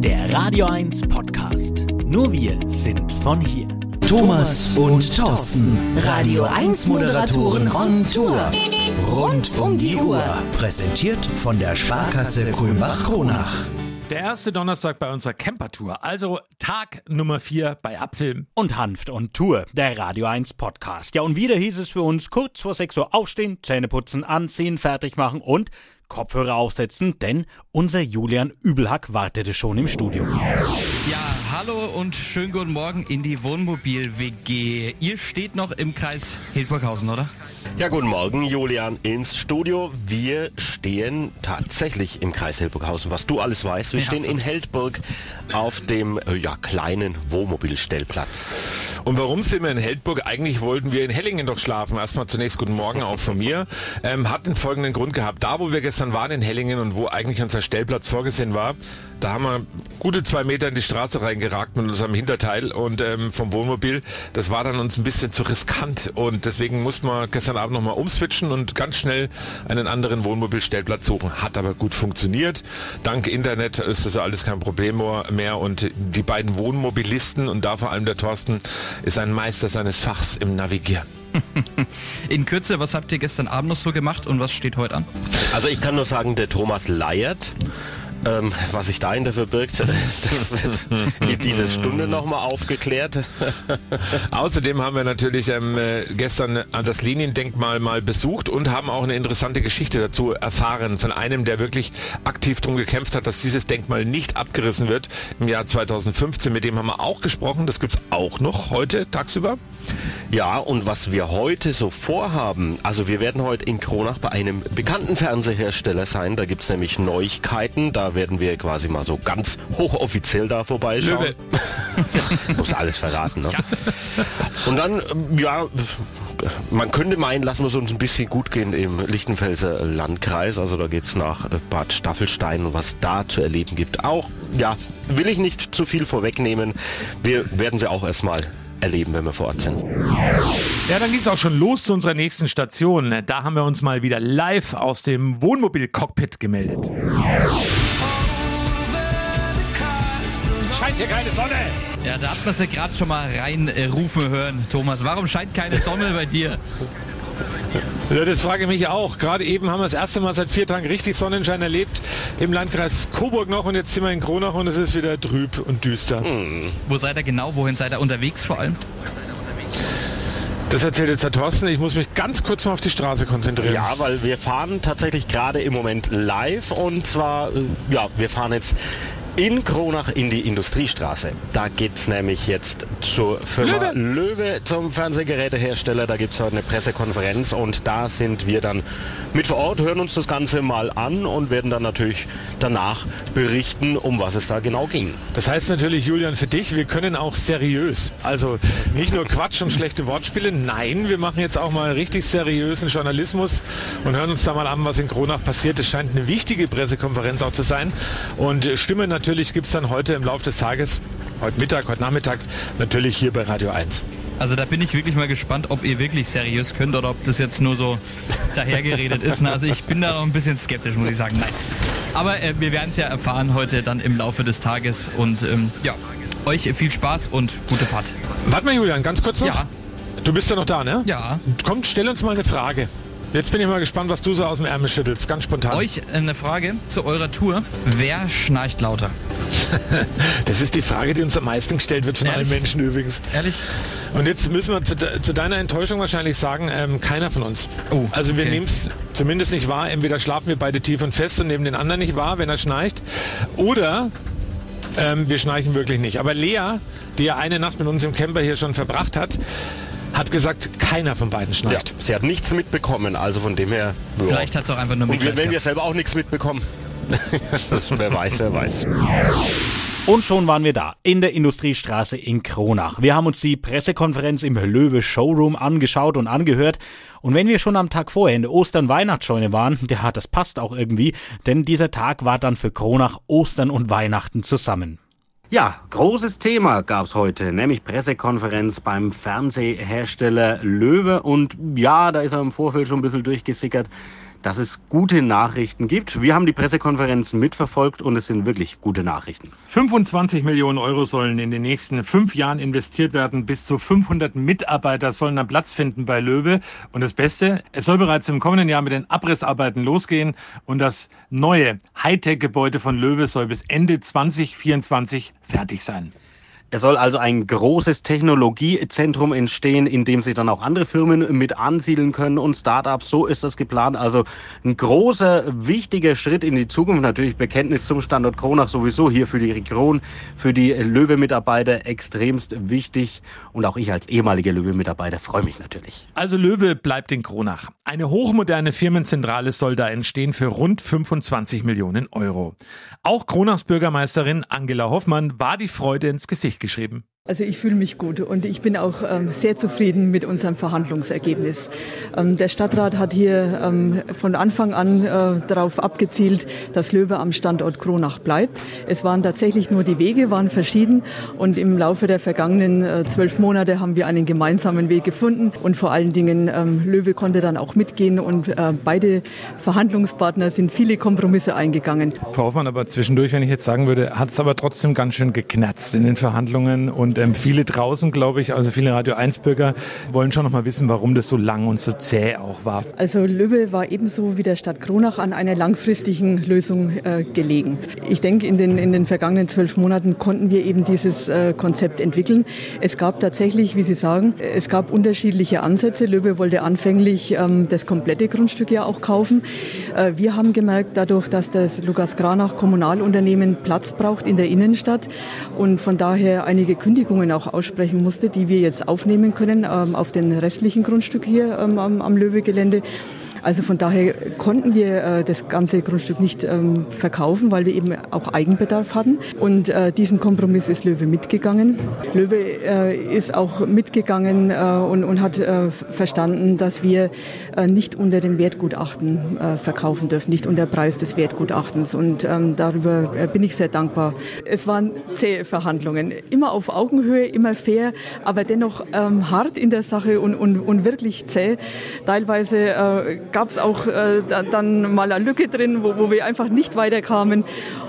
Der Radio 1 Podcast. Nur wir sind von hier. Thomas und Thorsten, Radio 1 Moderatoren on Tour. Rund um die Uhr. Präsentiert von der Sparkasse Kulmbach-Kronach. Der erste Donnerstag bei unserer Camper-Tour, also Tag Nummer 4 bei Abfilm. Und Hanft und Tour, der Radio 1 Podcast. Ja, und wieder hieß es für uns kurz vor 6 Uhr aufstehen, Zähne putzen, anziehen, fertig machen und Kopfhörer aufsetzen, denn unser Julian Übelhack wartete schon im Studio. Ja, hallo und schönen guten Morgen in die Wohnmobil-WG. Ihr steht noch im Kreis Hildburghausen, oder? Ja, guten Morgen, Julian, ins Studio. Wir stehen tatsächlich im Kreis Hildburghausen, was du alles weißt. Wir Ja. stehen in Heldburg auf dem äh, ja, kleinen Wohnmobilstellplatz. Und warum sind wir in Heldburg? Eigentlich wollten wir in Hellingen doch schlafen. Erstmal zunächst guten Morgen auch von mir. Ähm, hat den folgenden Grund gehabt. Da, wo wir gestern waren in Hellingen und wo eigentlich unser Stellplatz vorgesehen war, da haben wir gute zwei Meter in die Straße reingeragt mit unserem Hinterteil und ähm, vom Wohnmobil. Das war dann uns ein bisschen zu riskant und deswegen mussten wir gestern Abend nochmal umswitchen und ganz schnell einen anderen Wohnmobilstellplatz suchen. Hat aber gut funktioniert. Dank Internet ist das alles kein Problem mehr und die beiden Wohnmobilisten und da vor allem der Thorsten ist ein Meister seines Fachs im Navigieren. In Kürze, was habt ihr gestern Abend noch so gemacht und was steht heute an? Also ich kann nur sagen, der Thomas leiert. Ähm, was sich dahinter verbirgt, das wird in dieser Stunde nochmal aufgeklärt. Außerdem haben wir natürlich ähm, äh, gestern das Liniendenkmal mal besucht und haben auch eine interessante Geschichte dazu erfahren von einem, der wirklich aktiv darum gekämpft hat, dass dieses Denkmal nicht abgerissen wird im Jahr 2015. Mit dem haben wir auch gesprochen. Das gibt's auch noch heute tagsüber. Ja, und was wir heute so vorhaben, also wir werden heute in Kronach bei einem bekannten Fernsehersteller sein. Da gibt's nämlich Neuigkeiten. Da werden wir quasi mal so ganz hochoffiziell da vorbeischauen. Löwe. Muss alles verraten, ne? Und dann, ja, man könnte meinen, lassen wir es uns ein bisschen gut gehen im Lichtenfelser Landkreis. Also da geht's nach äh, Bad Staffelstein und was da zu erleben gibt. Auch, ja, will ich nicht zu viel vorwegnehmen. Wir werden sie auch erstmal erleben, wenn wir vor Ort sind. Ja, dann geht's auch schon los zu unserer nächsten Station. Da haben wir uns mal wieder live aus dem Wohnmobil-Cockpit gemeldet. Scheint hier keine Sonne. Ja, da hat man sie gerade schon mal reinrufen äh, rufen hören. Thomas, warum scheint keine Sonne bei dir? Ja, das frage ich mich auch. Gerade eben haben wir das erste Mal seit vier Tagen richtig Sonnenschein erlebt im Landkreis Coburg noch und jetzt sind wir in Kronach und es ist wieder trüb und düster. Wo seid ihr genau? Wohin seid ihr unterwegs vor allem? Das erzählt jetzt Herr Thorsten. Ich muss mich ganz kurz mal auf die Straße konzentrieren. Ja, weil wir fahren tatsächlich gerade im Moment live und zwar, äh, ja, wir fahren jetzt in Kronach in die Industriestraße. Da geht's nämlich jetzt zur Firma Löwe, zum Fernsehgerätehersteller. Da gibt's heute eine Pressekonferenz und da sind wir dann mit vor Ort, hören uns das Ganze mal an und werden dann natürlich danach berichten, um was es da genau ging. Das heißt natürlich, Julian, für dich, wir können auch seriös. Also nicht nur Quatsch und schlechte Wortspiele. Nein, wir machen jetzt auch mal richtig seriösen Journalismus und hören uns da mal an, was in Kronach passiert. Es scheint eine wichtige Pressekonferenz auch zu sein. Und äh, Stimme natürlich gibt es dann heute im Laufe des Tages, heute Mittag, heute Nachmittag, natürlich hier bei Radio 1. Also da bin ich wirklich mal gespannt, ob ihr wirklich seriös könnt oder ob das jetzt nur so dahergeredet ist. Also ich bin da noch ein bisschen skeptisch, muss ich sagen. Nein. Aber äh, wir werden es ja erfahren heute dann im Laufe des Tages und ähm, ja, euch viel Spaß und gute Fahrt. Warte mal, Julian, ganz kurz noch. Ja. Du bist ja noch da, ne? Ja. Komm, stell uns mal eine Frage. Jetzt bin ich mal gespannt, was du so aus dem Ärmel schüttelst. Ganz spontan. Euch eine Frage zu eurer Tour. Wer schnarcht lauter? Das ist die Frage, die uns am meisten gestellt wird von Ehrlich? allen Menschen übrigens. Ehrlich? Und jetzt müssen wir zu, de zu deiner Enttäuschung wahrscheinlich sagen, ähm, keiner von uns. Oh, also wir okay. nehmen es zumindest nicht wahr. Entweder schlafen wir beide tief und fest und nehmen den anderen nicht wahr, wenn er schnarcht. Oder ähm, wir schnarchen wirklich nicht. Aber Lea, die ja eine Nacht mit uns im Camper hier schon verbracht hat, hat gesagt, keiner von beiden Ja, schnarcht. sie hat nichts mitbekommen, also von dem her. Ja. Vielleicht hat es auch einfach nur Und wir, wenn wir selber auch nichts mitbekommen. das, wer weiß, wer weiß. Und schon waren wir da, in der Industriestraße in Kronach. Wir haben uns die Pressekonferenz im Löwe Showroom angeschaut und angehört. Und wenn wir schon am Tag vorher in der Ostern-Weihnachtsscheune waren, ja, das passt auch irgendwie, denn dieser Tag war dann für Kronach Ostern und Weihnachten zusammen. Ja, großes Thema gab's heute, nämlich Pressekonferenz beim Fernsehersteller Löwe. Und ja, da ist er im Vorfeld schon ein bisschen durchgesickert. Dass es gute Nachrichten gibt. Wir haben die Pressekonferenz mitverfolgt und es sind wirklich gute Nachrichten. 25 Millionen Euro sollen in den nächsten fünf Jahren investiert werden. Bis zu 500 Mitarbeiter sollen dann Platz finden bei Löwe. Und das Beste, es soll bereits im kommenden Jahr mit den Abrissarbeiten losgehen. Und das neue Hightech-Gebäude von Löwe soll bis Ende 2024 fertig sein. Es soll also ein großes Technologiezentrum entstehen, in dem sich dann auch andere Firmen mit ansiedeln können und Startups. So ist das geplant. Also ein großer, wichtiger Schritt in die Zukunft. Natürlich Bekenntnis zum Standort Kronach sowieso hier für die Region, für die Löwe-Mitarbeiter extremst wichtig. Und auch ich als ehemaliger Löwe-Mitarbeiter freue mich natürlich. Also Löwe bleibt in Kronach. Eine hochmoderne Firmenzentrale soll da entstehen für rund 25 Millionen Euro. Auch Kronachs Bürgermeisterin Angela Hoffmann war die Freude ins Gesicht geschrieben. Also ich fühle mich gut und ich bin auch ähm, sehr zufrieden mit unserem Verhandlungsergebnis. Ähm, der Stadtrat hat hier ähm, von Anfang an äh, darauf abgezielt, dass Löwe am Standort Kronach bleibt. Es waren tatsächlich nur die Wege, waren verschieden und im Laufe der vergangenen äh, zwölf Monate haben wir einen gemeinsamen Weg gefunden und vor allen Dingen ähm, Löwe konnte dann auch mitgehen und äh, beide Verhandlungspartner sind viele Kompromisse eingegangen. Frau Hoffmann, aber zwischendurch, wenn ich jetzt sagen würde, hat es aber trotzdem ganz schön geknatzt in den Verhandlungen und ähm, viele draußen, glaube ich, also viele Radio 1 Bürger wollen schon noch mal wissen, warum das so lang und so zäh auch war. Also Lübbe war ebenso wie der Stadt Kronach an einer langfristigen Lösung äh, gelegen. Ich denke, in den, in den vergangenen zwölf Monaten konnten wir eben dieses äh, Konzept entwickeln. Es gab tatsächlich, wie Sie sagen, es gab unterschiedliche Ansätze. Löbbe wollte anfänglich ähm, das komplette Grundstück ja auch kaufen. Äh, wir haben gemerkt, dadurch, dass das Lukas Granach Kommunalunternehmen Platz braucht in der Innenstadt und von daher einige Kündigungen Kündigungen auch aussprechen musste, die wir jetzt aufnehmen können ähm, auf den restlichen Grundstück hier ähm, am, am Löwe-Gelände. Also von daher konnten wir äh, das ganze Grundstück nicht ähm, verkaufen, weil wir eben auch Eigenbedarf hatten. Und äh, diesen Kompromiss ist Löwe mitgegangen. Löwe äh, ist auch mitgegangen und, und, hat verstanden, dass wir nicht unter dem Wertgutachten verkaufen dürfen, nicht unter Preis des Wertgutachtens. Und ähm, darüber bin ich sehr dankbar. Es waren zähe Verhandlungen, immer auf Augenhöhe, immer fair, aber dennoch ähm, hart in der Sache und, und, und wirklich zäh. Teilweise gab es auch äh, dann mal eine Lücke drin, wo, wo wir einfach nicht weiterkamen.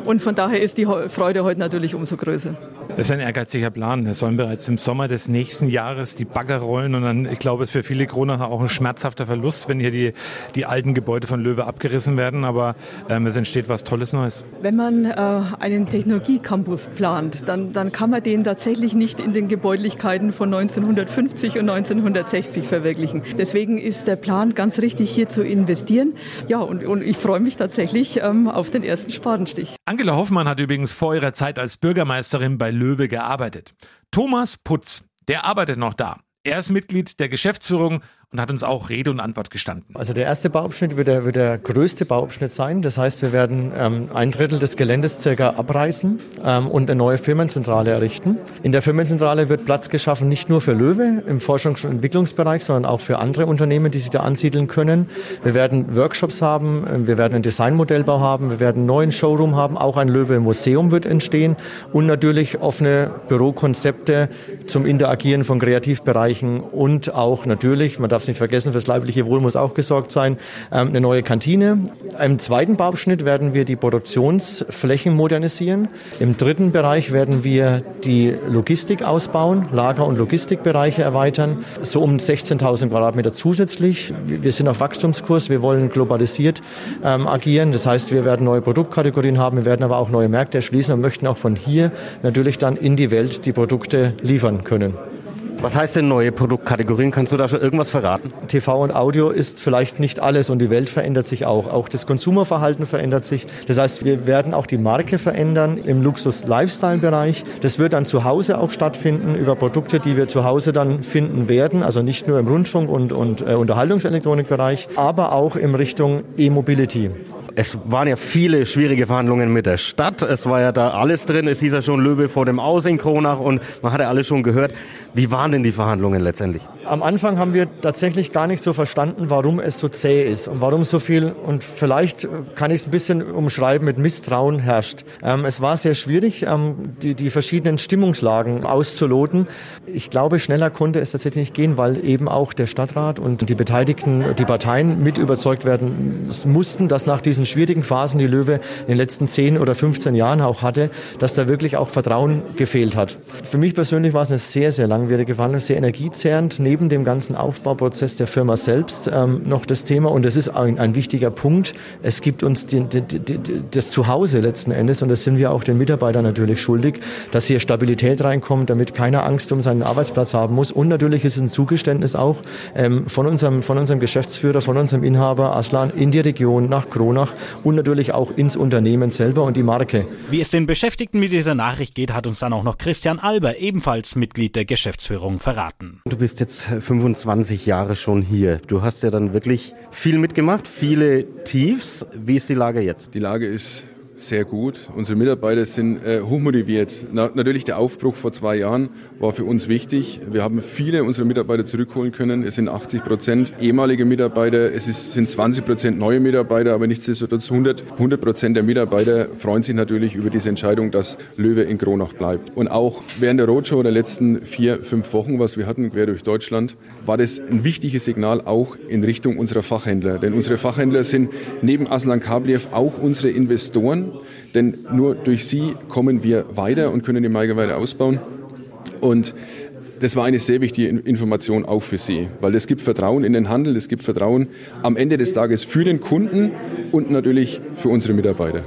Und von daher ist die Freude heute natürlich umso größer. Das ist ein ehrgeiziger Plan. Es sollen bereits im Sommer des nächsten Jahres die Bagger rollen und dann, ich glaube, es ist für viele Kronacher auch ein schmerzhafter Verlust, wenn hier die, die alten Gebäude von Löwe abgerissen werden, aber ähm, es entsteht was Tolles Neues. Wenn man äh, einen Technologiecampus plant, dann, dann kann man den tatsächlich nicht in den Gebäudlichkeiten von 1950 und 1960 verwirklichen. Deswegen ist der Plan ganz richtig, hier zu investieren. Ja, und, und ich freue mich tatsächlich ähm, auf den ersten Spatenstich. Angela Hoffmann hat übrigens vor ihrer Zeit als Bürgermeisterin bei Löwe gearbeitet. Thomas Putz, der arbeitet noch da. Er ist Mitglied der Geschäftsführung und hat uns auch Rede und Antwort gestanden. Also der erste Bauabschnitt wird der, wird der größte Bauabschnitt sein. Das heißt, wir werden ähm, ein Drittel des Geländes circa abreißen ähm, und eine neue Firmenzentrale errichten. In der Firmenzentrale wird Platz geschaffen, nicht nur für Löwe im Forschungs- und Entwicklungsbereich, sondern auch für andere Unternehmen, die sich da ansiedeln können. Wir werden Workshops haben, äh, wir werden einen Designmodellbau haben, wir werden einen neuen Showroom haben, auch ein Löwe-Museum wird entstehen und natürlich offene Bürokonzepte zum Interagieren von Kreativbereichen und auch natürlich, man darf darf es nicht vergessen, fürs leibliche Wohl muss auch gesorgt sein, ähm, eine neue Kantine. Im zweiten Bauabschnitt werden wir die Produktionsflächen modernisieren. Im dritten Bereich werden wir die Logistik ausbauen, Lager- und Logistikbereiche erweitern, so um 16.000 Quadratmeter zusätzlich. Wir sind auf Wachstumskurs, wir wollen globalisiert ähm, agieren. Das heißt, wir werden neue Produktkategorien haben, wir werden aber auch neue Märkte erschließen und möchten auch von hier natürlich dann in die Welt die Produkte liefern können. Was heißt denn neue Produktkategorien? Kannst du da schon irgendwas verraten? TV und Audio ist vielleicht nicht alles und die Welt verändert sich auch. Auch das Konsumerverhalten verändert sich. Das heißt, wir werden auch die Marke verändern im Luxus-Lifestyle-Bereich. Das wird dann zu Hause auch stattfinden über Produkte, die wir zu Hause dann finden werden. Also nicht nur im Rundfunk- und, und äh, Unterhaltungselektronikbereich, aber auch in Richtung E-Mobility. Es waren ja viele schwierige Verhandlungen mit der Stadt. Es war ja da alles drin. Es hieß ja schon Löwe vor dem Aus in Kronach und man hatte alles schon gehört. Wie waren denn die Verhandlungen letztendlich? Am Anfang haben wir tatsächlich gar nicht so verstanden, warum es so zäh ist und warum so viel, und vielleicht kann ich es ein bisschen umschreiben, mit Misstrauen herrscht. Ähm, es war sehr schwierig, ähm, die, die verschiedenen Stimmungslagen auszuloten. Ich glaube, schneller konnte es tatsächlich nicht gehen, weil eben auch der Stadtrat und die Beteiligten, die Parteien mit überzeugt werden mussten, dass nach diesen schwierigen Phasen, die Löwe in den letzten 10 oder 15 Jahren auch hatte, dass da wirklich auch Vertrauen gefehlt hat. Für mich persönlich war es eine sehr, sehr langwierige Verhandlung, sehr energiezehrend, neben dem ganzen Aufbauprozess der Firma selbst ähm, noch das Thema und das ist ein, ein wichtiger Punkt. Es gibt uns die, die, die, das Zuhause letzten Endes und das sind wir auch den Mitarbeitern natürlich schuldig, dass hier Stabilität reinkommt, damit keiner Angst um seinen Arbeitsplatz haben muss und natürlich ist ein Zugeständnis auch ähm, von, unserem, von unserem Geschäftsführer, von unserem Inhaber Aslan in die Region nach Kronach und natürlich auch ins Unternehmen selber und die Marke. Wie es den Beschäftigten mit dieser Nachricht geht, hat uns dann auch noch Christian Alber, ebenfalls Mitglied der Geschäftsführung, verraten. Du bist jetzt 25 Jahre schon hier. Du hast ja dann wirklich viel mitgemacht, viele Tiefs. Wie ist die Lage jetzt? Die Lage ist sehr gut. Unsere Mitarbeiter sind äh, hochmotiviert. Na, natürlich der Aufbruch vor zwei Jahren war für uns wichtig. Wir haben viele unserer Mitarbeiter zurückholen können. Es sind 80 Prozent ehemalige Mitarbeiter, es ist, sind 20 Prozent neue Mitarbeiter, aber nichtsdestotrotz 100 Prozent der Mitarbeiter freuen sich natürlich über diese Entscheidung, dass Löwe in Kronach bleibt. Und auch während der Roadshow der letzten vier, fünf Wochen, was wir hatten, quer durch Deutschland, war das ein wichtiges Signal auch in Richtung unserer Fachhändler. Denn unsere Fachhändler sind neben Aslan Kabliev auch unsere Investoren denn nur durch sie kommen wir weiter und können die Maike weiter ausbauen. Und das war eine sehr wichtige Information auch für Sie, weil es gibt Vertrauen in den Handel, es gibt Vertrauen am Ende des Tages für den Kunden und natürlich für unsere Mitarbeiter.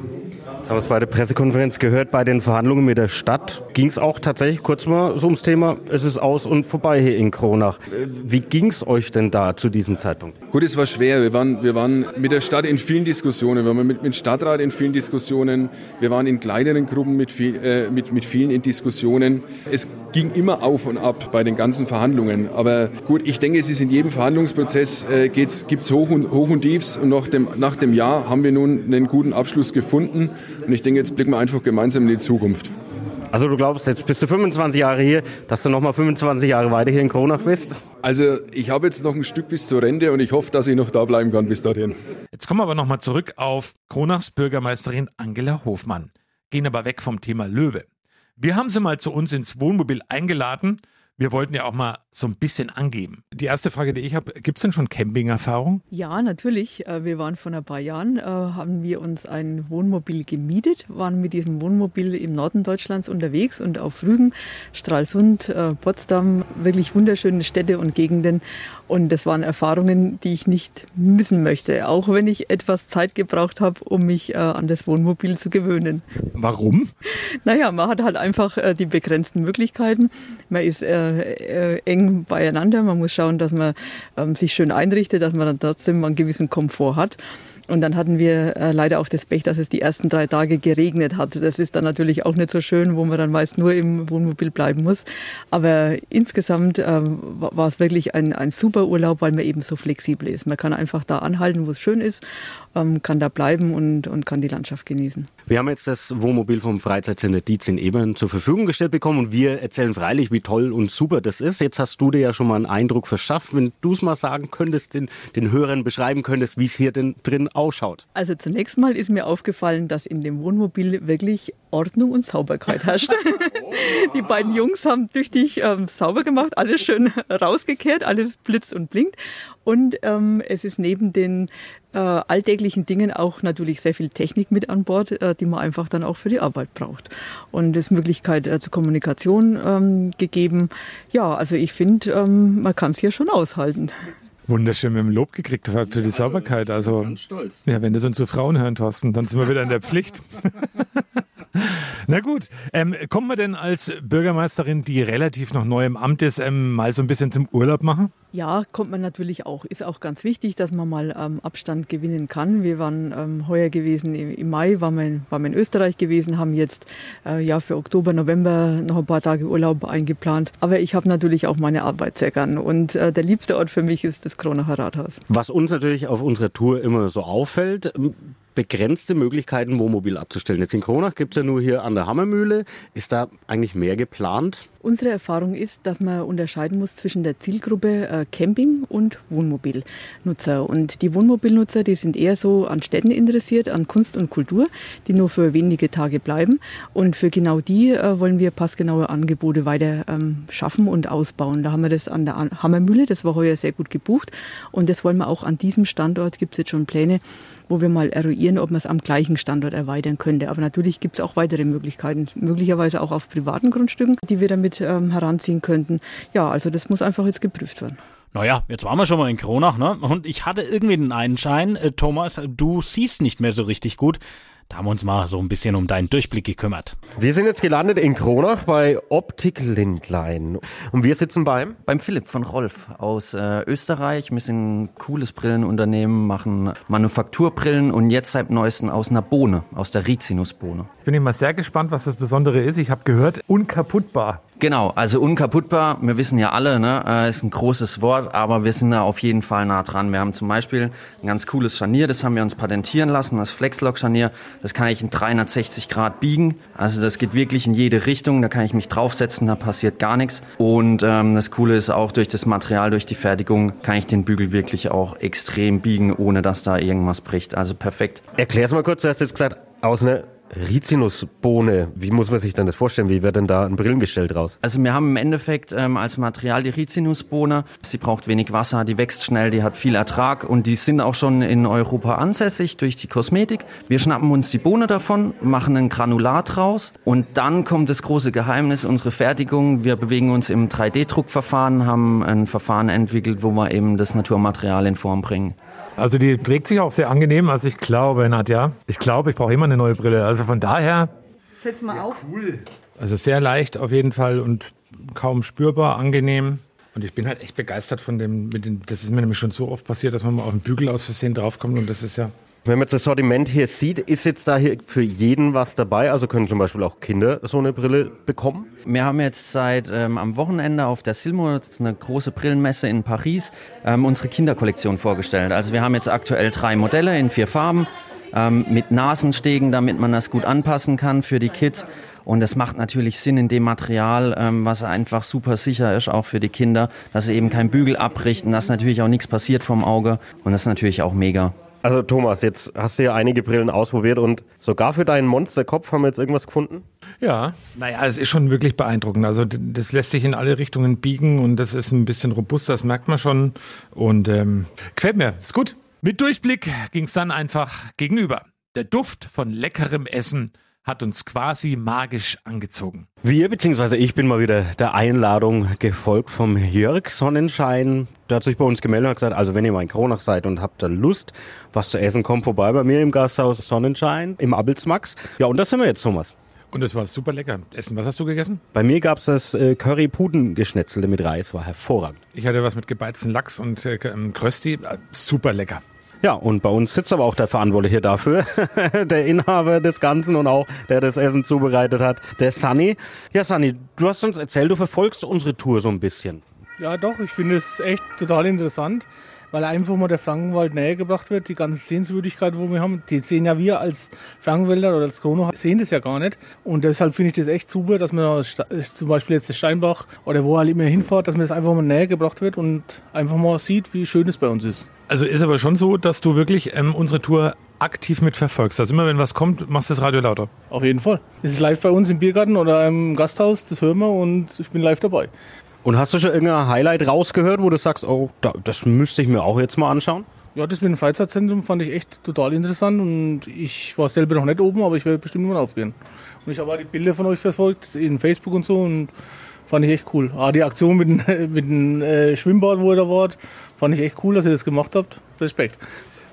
Jetzt haben wir es bei der Pressekonferenz gehört, bei den Verhandlungen mit der Stadt ging es auch tatsächlich kurz mal so ums Thema, es ist aus und vorbei hier in Kronach. Wie ging es euch denn da zu diesem Zeitpunkt? Gut, es war schwer. Wir waren, wir waren mit der Stadt in vielen Diskussionen, wir waren mit, mit Stadtrat in vielen Diskussionen, wir waren in kleineren Gruppen mit, viel, äh, mit, mit vielen in Diskussionen. Es ging immer auf und ab bei den ganzen Verhandlungen. Aber gut, ich denke, es ist in jedem Verhandlungsprozess, äh, gibt es Hoch und, Hoch und Tiefs und nach dem, nach dem Jahr haben wir nun einen guten Abschluss gefunden. Und ich denke, jetzt blicken wir einfach gemeinsam in die Zukunft. Also du glaubst, jetzt bist du 25 Jahre hier, dass du noch mal 25 Jahre weiter hier in Kronach bist? Also ich habe jetzt noch ein Stück bis zur Rente und ich hoffe, dass ich noch da bleiben kann bis dahin. Jetzt kommen wir aber noch mal zurück auf Kronachs Bürgermeisterin Angela Hofmann. Gehen aber weg vom Thema Löwe. Wir haben sie mal zu uns ins Wohnmobil eingeladen wir wollten ja auch mal so ein bisschen angeben. Die erste Frage, die ich habe, gibt es denn schon Campingerfahrung? Ja, natürlich. Äh, wir waren vor ein paar Jahren, äh, haben wir uns ein Wohnmobil gemietet, waren mit diesem Wohnmobil im Norden Deutschlands unterwegs und auf Rügen, Stralsund, äh, Potsdam, wirklich wunderschöne Städte und Gegenden. Und das waren Erfahrungen, die ich nicht missen möchte, auch wenn ich etwas Zeit gebraucht habe, um mich an das Wohnmobil zu gewöhnen. Warum? Naja, man hat halt einfach die begrenzten Möglichkeiten. Man ist äh, eng beieinander. Man muss schauen, dass man ähm, sich schön einrichtet, dass man dann trotzdem einen gewissen Komfort hat. Und dann hatten wir äh, leider auch das Pech, dass es die ersten drei Tage geregnet hat. Das ist dann natürlich auch nicht so schön, wo man dann meist nur im Wohnmobil bleiben muss. Aber insgesamt ähm, war es wirklich ein, ein super Urlaub, weil man eben so flexibel ist. Man kann einfach da anhalten, wo es schön ist ähm, kann da bleiben und, und kann die Landschaft genießen. Wir haben jetzt das Wohnmobil vom Freizeitcenter Dietz in Ebern zur Verfügung gestellt bekommen und wir erzählen freilich, wie toll und super das ist. Jetzt hast du dir ja schon mal einen Eindruck verschafft. Wenn du es mal sagen könntest, den, den Hörern beschreiben könntest, wie es hier denn drin ausschaut. Also zunächst mal ist mir aufgefallen, dass in dem Wohnmobil wirklich Ordnung und Sauberkeit herrscht. Die beiden Jungs haben tüchtig ähm, sauber gemacht, alles schön rausgekehrt, alles blitzt und blinkt. Und ähm, es ist neben den äh, alltäglichen Dingen auch natürlich sehr viel Technik mit an Bord, äh, die man einfach dann auch für die Arbeit braucht. Und es ist Möglichkeit äh, zur Kommunikation ähm, gegeben. Ja, also ich finde, ähm, man kann es hier schon aushalten. Wunderschön mit dem Lob gekriegt für die Sauberkeit. Also, ja, wenn das unsere Frauen hören, Thorsten, dann sind wir wieder in der Pflicht. Na gut, ähm, kommt man denn als Bürgermeisterin, die relativ noch neu im Amt ist, ähm, mal so ein bisschen zum Urlaub machen? Ja, kommt man natürlich auch. Ist auch ganz wichtig, dass man mal ähm, Abstand gewinnen kann. Wir waren ähm, heuer gewesen, im, im, Mai waren wir, in, waren wir in Österreich gewesen, haben jetzt äh, ja für Oktober, November noch ein paar Tage Urlaub eingeplant. Aber ich habe natürlich auch meine Arbeit sehr gern. Und äh, der liebste Ort für mich ist das Kronacher Rathaus. Was uns natürlich auf unserer Tour immer so auffällt, begrenzte Möglichkeiten, Wohnmobil abzustellen. Jetzt in Kronach gibt es ja nur hier an der Hammermühle. Ist da eigentlich mehr geplant? Unsere Erfahrung ist, dass man unterscheiden muss zwischen der Zielgruppe äh, Camping und Wohnmobilnutzer. Und die Wohnmobilnutzer, die sind eher so an Städten interessiert, an Kunst und Kultur, die nur für wenige Tage bleiben. Und für genau die äh, wollen wir passgenaue Angebote weiter ähm, schaffen und ausbauen. Da haben wir das an der Hammermühle, das war heuer sehr gut gebucht. Und das wollen wir auch an diesem Standort, gibt es jetzt schon Pläne, wo wir mal eruieren, ob man es am gleichen Standort erweitern könnte. Aber natürlich gibt es auch weitere Möglichkeiten, möglicherweise auch auf privaten Grundstücken, die wir damit ähm, heranziehen könnten. Ja, also das muss einfach jetzt geprüft werden. Naja, jetzt waren wir schon mal in Kronach, ne? Und ich hatte irgendwie den Einschein, äh, Thomas, du siehst nicht mehr so richtig gut. Da haben wir uns mal so ein bisschen um deinen Durchblick gekümmert. Wir sind jetzt gelandet in Kronach bei Optik Lindlein. Und wir sitzen beim? Beim Philipp von Rolf aus äh, Österreich. Wir sind ein cooles Brillenunternehmen, machen Manufakturbrillen und jetzt seit neuestem aus einer Bohne, aus der Rizinusbohne. Ich bin immer sehr gespannt, was das Besondere ist. Ich habe gehört, unkaputtbar. Genau, also unkaputtbar, wir wissen ja alle, ne, äh, ist ein großes Wort, aber wir sind da auf jeden Fall nah dran. Wir haben zum Beispiel ein ganz cooles Scharnier, das haben wir uns patentieren lassen, das Flexlock-Scharnier. Das kann ich in 360 Grad biegen, also das geht wirklich in jede Richtung, da kann ich mich draufsetzen, da passiert gar nichts. Und ähm, das Coole ist auch, durch das Material, durch die Fertigung, kann ich den Bügel wirklich auch extrem biegen, ohne dass da irgendwas bricht. Also perfekt. Erklär's mal kurz, du hast jetzt gesagt, aus einer Rizinusbohne, wie muss man sich dann das vorstellen? Wie wird denn da ein Brillengestell draus? Also wir haben im Endeffekt ähm, als Material die Rizinusbohne. Sie braucht wenig Wasser, die wächst schnell, die hat viel Ertrag und die sind auch schon in Europa ansässig durch die Kosmetik. Wir schnappen uns die Bohne davon, machen ein Granulat draus und dann kommt das große Geheimnis, unsere Fertigung. Wir bewegen uns im 3D-Druckverfahren, haben ein Verfahren entwickelt, wo wir eben das Naturmaterial in Form bringen. Also die trägt sich auch sehr angenehm. Also ich glaube, Nadja, ich glaube, ich brauche immer eine neue Brille. Also von daher. Setz mal auf. Cool. Also sehr leicht auf jeden Fall und kaum spürbar, angenehm. Und ich bin halt echt begeistert von dem, mit dem, das ist mir nämlich schon so oft passiert, dass man mal auf den Bügel aus Versehen draufkommt und das ist ja wenn man das Sortiment hier sieht, ist jetzt da hier für jeden was dabei? Also können zum Beispiel auch Kinder so eine Brille bekommen? Wir haben jetzt seit ähm, am Wochenende auf der Silmo, das ist eine große Brillenmesse in Paris, ähm, unsere Kinderkollektion vorgestellt. Also wir haben jetzt aktuell drei Modelle in vier Farben ähm, mit Nasenstegen, damit man das gut anpassen kann für die Kids. Und das macht natürlich Sinn in dem Material, ähm, was einfach super sicher ist, auch für die Kinder, dass sie eben kein Bügel abrichten, dass natürlich auch nichts passiert vom Auge. Und das ist natürlich auch mega. Also Thomas, jetzt hast du ja einige Brillen ausprobiert und sogar für deinen Monsterkopf haben wir jetzt irgendwas gefunden? Ja, naja, es ist schon wirklich beeindruckend. Also das lässt sich in alle Richtungen biegen und das ist ein bisschen robust, das merkt man schon. Und ähm, gefällt mir, ist gut. Mit Durchblick ging es dann einfach gegenüber. Der Duft von leckerem Essen hat uns quasi magisch angezogen. Wir, beziehungsweise ich bin mal wieder der Einladung gefolgt vom Jörg Sonnenschein. Der hat sich bei uns gemeldet und hat gesagt, also wenn ihr mal in Kronach seid und habt da Lust, was zu essen, kommt vorbei bei mir im Gasthaus Sonnenschein im Abelsmax. Ja, und da sind wir jetzt, Thomas. Und es war super lecker. Essen, was hast du gegessen? Bei mir gab es das äh, Curry-Pudengeschnetzelte mit Reis, war hervorragend. Ich hatte was mit gebeizten Lachs und äh, Krösti, äh, super lecker. Ja, und bei uns sitzt aber auch der Verantwortliche dafür, der Inhaber des Ganzen und auch der das Essen zubereitet hat, der Sunny. Ja, Sunny, du hast uns erzählt, du verfolgst unsere Tour so ein bisschen. Ja, doch, ich finde es echt total interessant, weil einfach mal der Frankenwald näher gebracht wird. Die ganzen Sehenswürdigkeiten, wo wir haben, die sehen ja wir als Frankenwälder oder als Krono sehen das ja gar nicht. Und deshalb finde ich das echt super, dass man zum Beispiel jetzt Steinbach oder wo halt immer hinfahrt, dass man das einfach mal näher gebracht wird und einfach mal sieht, wie schön es bei uns ist. Also ist aber schon so, dass du wirklich ähm, unsere Tour aktiv mitverfolgst. Also immer wenn was kommt, machst du das Radio lauter. Auf jeden Fall. Es ist live bei uns im Biergarten oder im Gasthaus, das hören wir und ich bin live dabei. Und hast du schon irgendein Highlight rausgehört, wo du sagst, oh, das müsste ich mir auch jetzt mal anschauen? Ja, das mit dem Freizeitzentrum fand ich echt total interessant und ich war selber noch nicht oben, aber ich werde bestimmt mal aufgehen. Und ich habe auch die Bilder von euch verfolgt in Facebook und so und fand ich echt cool. Ah, die Aktion mit dem, mit dem äh, Schwimmbad, wo ihr da wart, Fand ich echt cool, dass ihr das gemacht habt. Respekt.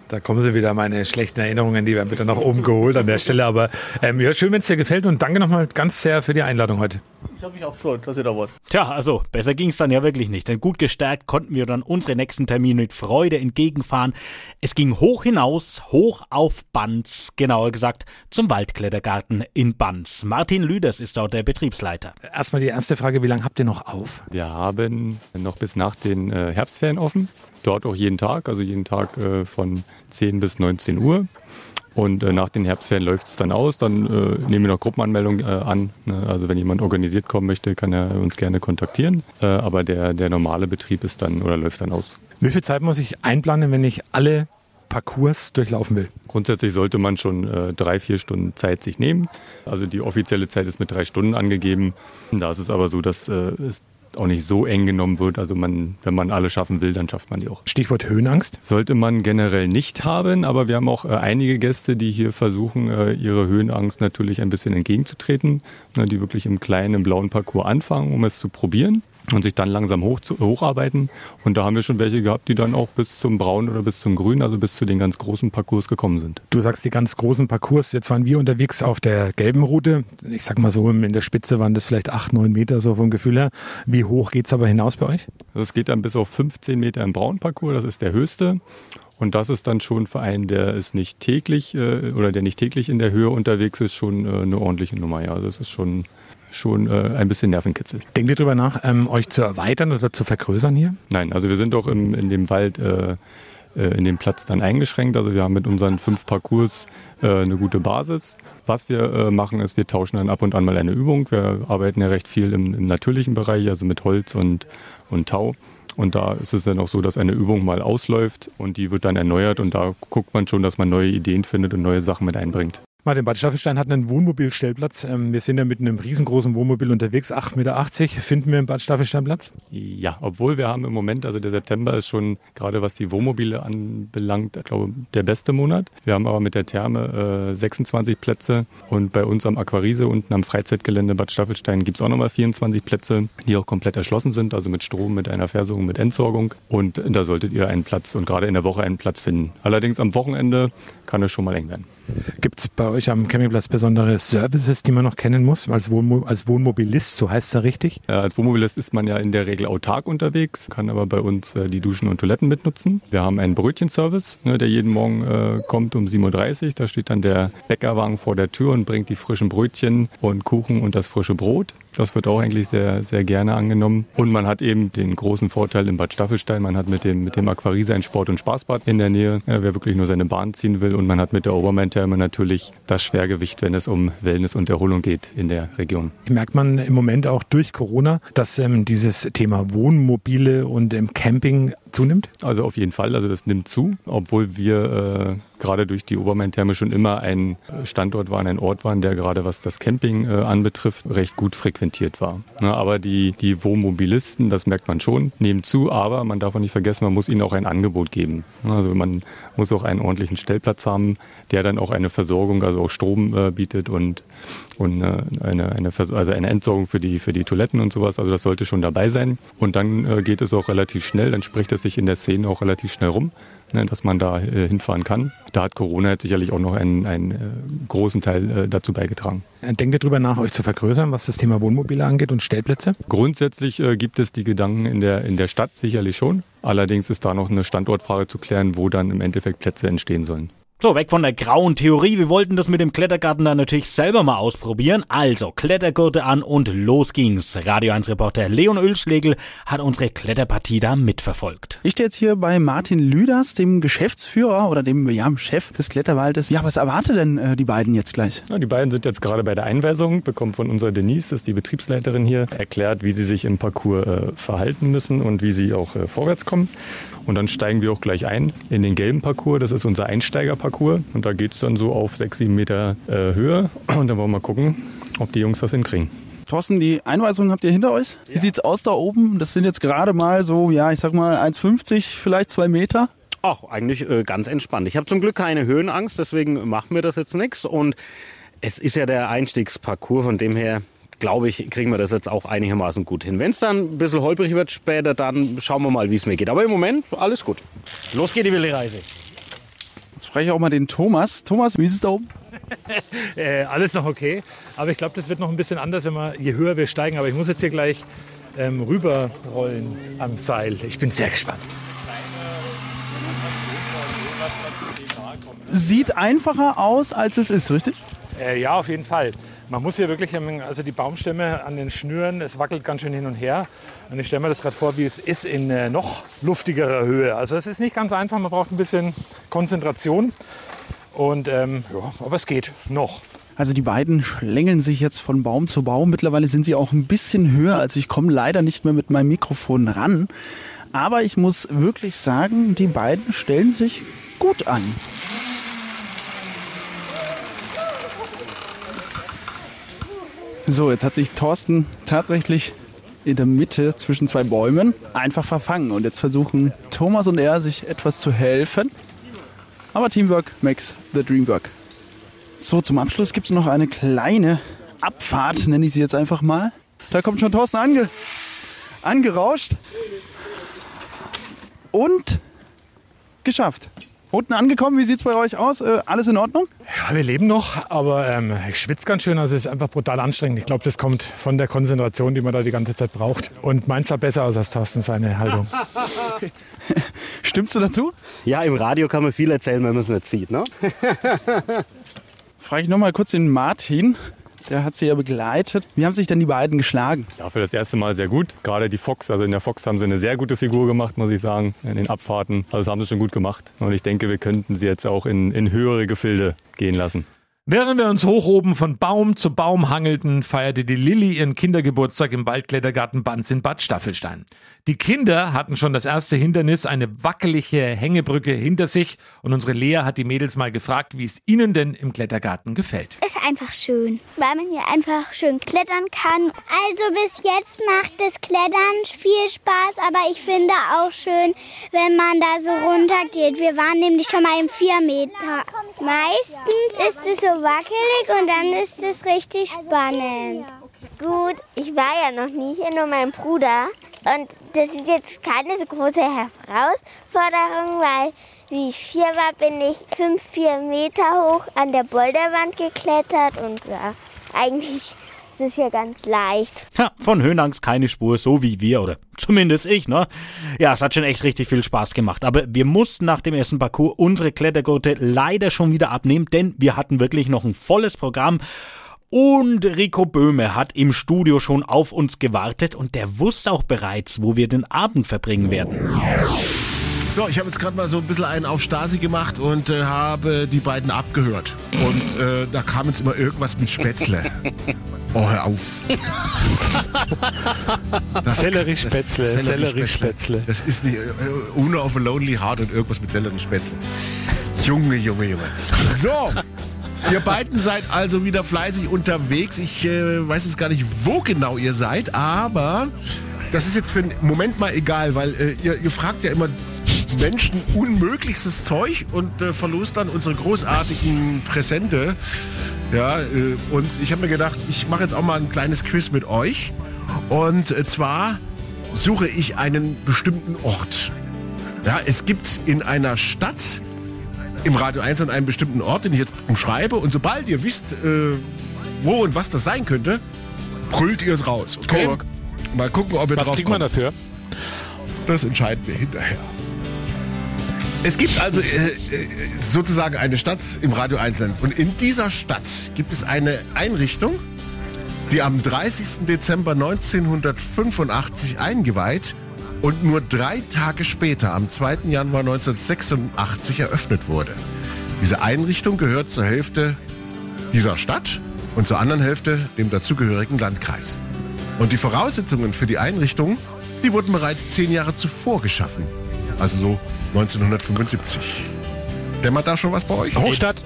Da kommen sie wieder, meine schlechten Erinnerungen, die werden wieder nach oben geholt an der Stelle. Aber ähm, ja, schön, wenn es dir gefällt und danke nochmal ganz sehr für die Einladung heute. Ich habe mich auch gefreut, dass ihr da wart. Tja, also besser ging es dann ja wirklich nicht. Denn gut gestärkt konnten wir dann unsere nächsten Termine mit Freude entgegenfahren. Es ging hoch hinaus, hoch auf Banz, genauer gesagt zum Waldklettergarten in Banz. Martin Lüders ist dort der Betriebsleiter. Erstmal die erste Frage, wie lange habt ihr noch auf? Wir haben noch bis nach den äh, Herbstferien offen. Dort auch jeden Tag, also jeden Tag äh, von 10 bis 19 Uhr. Und äh, nach den Herbstferien läuft es dann aus. Dann äh, nehmen wir noch Gruppenanmeldungen äh, an. Ne? Also wenn jemand organisiert kommen möchte, kann er uns gerne kontaktieren. Äh, aber der, der normale Betrieb ist dann oder läuft dann aus. Wie viel Zeit muss ich einplanen, wenn ich alle Parcours durchlaufen will? Grundsätzlich sollte man schon äh, drei, vier Stunden Zeit sich nehmen. Also die offizielle Zeit ist mit drei Stunden angegeben. Da ist es aber so, dass äh, es auch nicht so eng genommen wird. Also man, wenn man alle schaffen will, dann schafft man die auch. Stichwort Höhenangst? Sollte man generell nicht haben, aber wir haben auch äh, einige Gäste, die hier versuchen, äh, ihre Höhenangst natürlich ein bisschen entgegenzutreten, ne, die wirklich im kleinen, im blauen Parcours anfangen, um es zu probieren und sich dann langsam hoch hocharbeiten. Und da haben wir schon welche gehabt, die dann auch bis zum Braun oder bis zum Grün, also bis zu den ganz großen Parcours gekommen sind. Du sagst die ganz großen Parcours. Jetzt waren wir unterwegs auf der gelben Route. Ich sag mal so, in der Spitze waren das vielleicht acht, neun Meter so vom Gefühl her. Wie hoch geht's aber hinaus bei euch? Also es geht dann bis auf 15 Meter im braunen Parcours, das ist der höchste. Und das ist dann schon für einen, der ist nicht täglich äh, oder der nicht täglich in der Höhe unterwegs ist, schon äh, eine ordentliche Nummer. Ja, also das ist schon schon äh, ein bisschen Nervenkitzel. Denkt ihr darüber nach, ähm, euch zu erweitern oder zu vergrößern hier? Nein, also wir sind doch im, in dem Wald, äh, äh, in dem Platz dann eingeschränkt. Also wir haben mit unseren fünf Parcours äh, eine gute Basis. Was wir äh, machen, ist, wir tauschen dann ab und an mal eine Übung. Wir arbeiten ja recht viel im, im natürlichen Bereich, also mit Holz und, und Tau. Und da ist es dann auch so, dass eine Übung mal ausläuft und die wird dann erneuert und da guckt man schon, dass man neue Ideen findet und neue Sachen mit einbringt. Martin Bad Staffelstein hat einen Wohnmobilstellplatz. Ähm, wir sind ja mit einem riesengroßen Wohnmobil unterwegs, 8,80 Meter. Finden wir im Bad Staffelstein Platz? Ja, obwohl wir haben im Moment, also der September ist schon gerade was die Wohnmobile anbelangt, ich glaube, der beste Monat. Wir haben aber mit der Therme äh, 26 Plätze und bei uns am Aquarise unten am Freizeitgelände Bad Staffelstein gibt es auch nochmal 24 Plätze, die auch komplett erschlossen sind, also mit Strom, mit einer Versorgung, mit Entsorgung. Und da solltet ihr einen Platz und gerade in der Woche einen Platz finden. Allerdings am Wochenende kann es schon mal eng werden. Gibt es bei euch am Campingplatz besondere Services, die man noch kennen muss als, Wohnmo als Wohnmobilist? So heißt es ja richtig? Ja, als Wohnmobilist ist man ja in der Regel autark unterwegs, kann aber bei uns äh, die Duschen und Toiletten mitnutzen. Wir haben einen Brötchenservice, ne, der jeden Morgen äh, kommt um 7.30 Uhr. Da steht dann der Bäckerwagen vor der Tür und bringt die frischen Brötchen und Kuchen und das frische Brot. Das wird auch eigentlich sehr, sehr gerne angenommen. Und man hat eben den großen Vorteil in Bad Staffelstein, man hat mit dem, mit dem Aquarise ein Sport- und Spaßbad in der Nähe, ja, wer wirklich nur seine Bahn ziehen will. Und man hat mit der Obermain-Therme natürlich das Schwergewicht, wenn es um Wellness und Erholung geht in der Region. Merkt man im Moment auch durch Corona, dass ähm, dieses Thema Wohnmobile und ähm, Camping zunimmt? Also auf jeden Fall, also das nimmt zu, obwohl wir äh, gerade durch die Obermain-Therme schon immer ein Standort waren, ein Ort waren, der gerade was das Camping äh, anbetrifft, recht gut frequentiert war. Na, aber die, die Wohnmobilisten, das merkt man schon, nehmen zu, aber man darf auch nicht vergessen, man muss ihnen auch ein Angebot geben. Also man muss auch einen ordentlichen Stellplatz haben, der dann auch eine Versorgung, also auch Strom äh, bietet und, und äh, eine, eine, also eine Entsorgung für die, für die Toiletten und sowas. Also das sollte schon dabei sein. Und dann äh, geht es auch relativ schnell, dann spricht es sich in der Szene auch relativ schnell rum, ne, dass man da äh, hinfahren kann. Da hat Corona jetzt sicherlich auch noch einen, einen äh, großen Teil äh, dazu beigetragen. Denkt ihr darüber nach, euch zu vergrößern, was das Thema Wohnmobile angeht und Stellplätze? Grundsätzlich äh, gibt es die Gedanken in der, in der Stadt sicherlich schon. Allerdings ist da noch eine Standortfrage zu klären, wo dann im Endeffekt Plätze entstehen sollen. So, weg von der grauen Theorie. Wir wollten das mit dem Klettergarten dann natürlich selber mal ausprobieren. Also, Klettergurte an und los ging's. Radio 1 Reporter Leon Ölschlegel hat unsere Kletterpartie da mitverfolgt. Ich stehe jetzt hier bei Martin Lüders, dem Geschäftsführer oder dem ja, Chef des Kletterwaldes. Ja, was erwartet denn äh, die beiden jetzt gleich? Ja, die beiden sind jetzt gerade bei der Einweisung, bekommen von unserer Denise, das ist die Betriebsleiterin hier, erklärt, wie sie sich im Parcours äh, verhalten müssen und wie sie auch äh, vorwärts kommen. Und dann steigen wir auch gleich ein in den gelben Parcours. Das ist unser Einsteigerparcours. Und da geht es dann so auf sechs, sieben Meter äh, Höhe. Und dann wollen wir mal gucken, ob die Jungs das hinkriegen. Thorsten, die Einweisung habt ihr hinter euch. Wie ja. sieht's aus da oben? Das sind jetzt gerade mal so, ja, ich sag mal 1,50, vielleicht zwei Meter. Ach, eigentlich äh, ganz entspannt. Ich habe zum Glück keine Höhenangst, deswegen macht mir das jetzt nichts. Und es ist ja der Einstiegsparcours, von dem her glaube ich, kriegen wir das jetzt auch einigermaßen gut hin. Wenn es dann ein bisschen holprig wird später, dann schauen wir mal, wie es mir geht. Aber im Moment alles gut. Los geht die wilde Reise. Jetzt spreche ich auch mal den Thomas. Thomas, wie ist es da oben? äh, alles noch okay. Aber ich glaube, das wird noch ein bisschen anders, wenn wir, je höher wir steigen. Aber ich muss jetzt hier gleich ähm, rüberrollen am Seil. Ich bin sehr gespannt. Sieht einfacher aus, als es ist, richtig? Äh, ja, auf jeden Fall. Man muss hier wirklich, also die Baumstämme an den Schnüren, es wackelt ganz schön hin und her. Und ich stelle mir das gerade vor, wie es ist in äh, noch luftigerer Höhe. Also es ist nicht ganz einfach, man braucht ein bisschen Konzentration. Und ähm, ja, aber es geht noch. Also die beiden schlängeln sich jetzt von Baum zu Baum. Mittlerweile sind sie auch ein bisschen höher. Also ich komme leider nicht mehr mit meinem Mikrofon ran. Aber ich muss wirklich sagen, die beiden stellen sich gut an. So, jetzt hat sich Thorsten tatsächlich in der Mitte zwischen zwei Bäumen einfach verfangen. Und jetzt versuchen Thomas und er sich etwas zu helfen. Aber Teamwork makes the dream work. So, zum Abschluss gibt es noch eine kleine Abfahrt, nenne ich sie jetzt einfach mal. Da kommt schon Thorsten ange angerauscht. Und geschafft. Unten angekommen, wie sieht es bei euch aus? Äh, alles in Ordnung? Ja, wir leben noch, aber ähm, ich schwitze ganz schön. Also es ist einfach brutal anstrengend. Ich glaube, das kommt von der Konzentration, die man da die ganze Zeit braucht. Und meins sah besser aus als Thorsten seine Haltung. Stimmst du dazu? Ja, im Radio kann man viel erzählen, wenn man es nicht sieht. Ne? Frage ich noch mal kurz den Martin. Der hat sie ja begleitet. Wie haben sich denn die beiden geschlagen? Ja, für das erste Mal sehr gut. Gerade die Fox, also in der Fox haben sie eine sehr gute Figur gemacht, muss ich sagen, in den Abfahrten. Also das haben sie schon gut gemacht. Und ich denke, wir könnten sie jetzt auch in, in höhere Gefilde gehen lassen. Während wir uns hoch oben von Baum zu Baum hangelten, feierte die Lilly ihren Kindergeburtstag im Waldklettergarten Banz in Bad Staffelstein. Die Kinder hatten schon das erste Hindernis, eine wackelige Hängebrücke hinter sich und unsere Lea hat die Mädels mal gefragt, wie es ihnen denn im Klettergarten gefällt. Ist einfach schön, weil man hier einfach schön klettern kann. Also bis jetzt macht das Klettern viel Spaß, aber ich finde auch schön, wenn man da so runtergeht. Wir waren nämlich schon mal im 4 Meter. Meistens ist es so wackelig und dann ist es richtig spannend. Gut, ich war ja noch nie hier, nur mein Bruder. Und das ist jetzt keine so große Herausforderung, weil wie ich vier war, bin ich fünf, vier Meter hoch an der Boulderwand geklettert und ja, eigentlich ist es hier ganz leicht. Ja, von Höhenangst keine Spur, so wie wir, oder zumindest ich, ne? Ja, es hat schon echt richtig viel Spaß gemacht. Aber wir mussten nach dem ersten Parcours unsere Klettergurte leider schon wieder abnehmen, denn wir hatten wirklich noch ein volles Programm. Und Rico Böhme hat im Studio schon auf uns gewartet und der wusste auch bereits, wo wir den Abend verbringen werden. So, ich habe jetzt gerade mal so ein bisschen einen auf Stasi gemacht und äh, habe die beiden abgehört. Und äh, da kam jetzt immer irgendwas mit Spätzle. Oh, hör auf. Sellerie-Spätzle, Sellerie-Spätzle. Das ist nicht äh, Uno auf a Lonely Heart und irgendwas mit Sellerie-Spätzle. Junge, Junge, Junge. So. Ihr beiden seid also wieder fleißig unterwegs. Ich äh, weiß jetzt gar nicht, wo genau ihr seid, aber das ist jetzt für einen Moment mal egal, weil äh, ihr, ihr fragt ja immer Menschen unmöglichstes Zeug und äh, verlost dann unsere großartigen Präsente. Ja, äh, und ich habe mir gedacht, ich mache jetzt auch mal ein kleines Quiz mit euch. Und äh, zwar suche ich einen bestimmten Ort. Ja, es gibt in einer Stadt im Radio 1 an einem bestimmten Ort, den ich jetzt umschreibe. Und sobald ihr wisst, äh, wo und was das sein könnte, brüllt ihr es raus. Okay? Mal gucken, ob ihr Was drauf kriegt man dafür? Das entscheiden wir hinterher. Es gibt also äh, äh, sozusagen eine Stadt im Radio 1 Land. Und in dieser Stadt gibt es eine Einrichtung, die am 30. Dezember 1985 eingeweiht und nur drei Tage später, am 2. Januar 1986, eröffnet wurde. Diese Einrichtung gehört zur Hälfte dieser Stadt und zur anderen Hälfte dem dazugehörigen Landkreis. Und die Voraussetzungen für die Einrichtung, die wurden bereits zehn Jahre zuvor geschaffen. Also so 1975. Dämmert da schon was bei euch? Großstadt.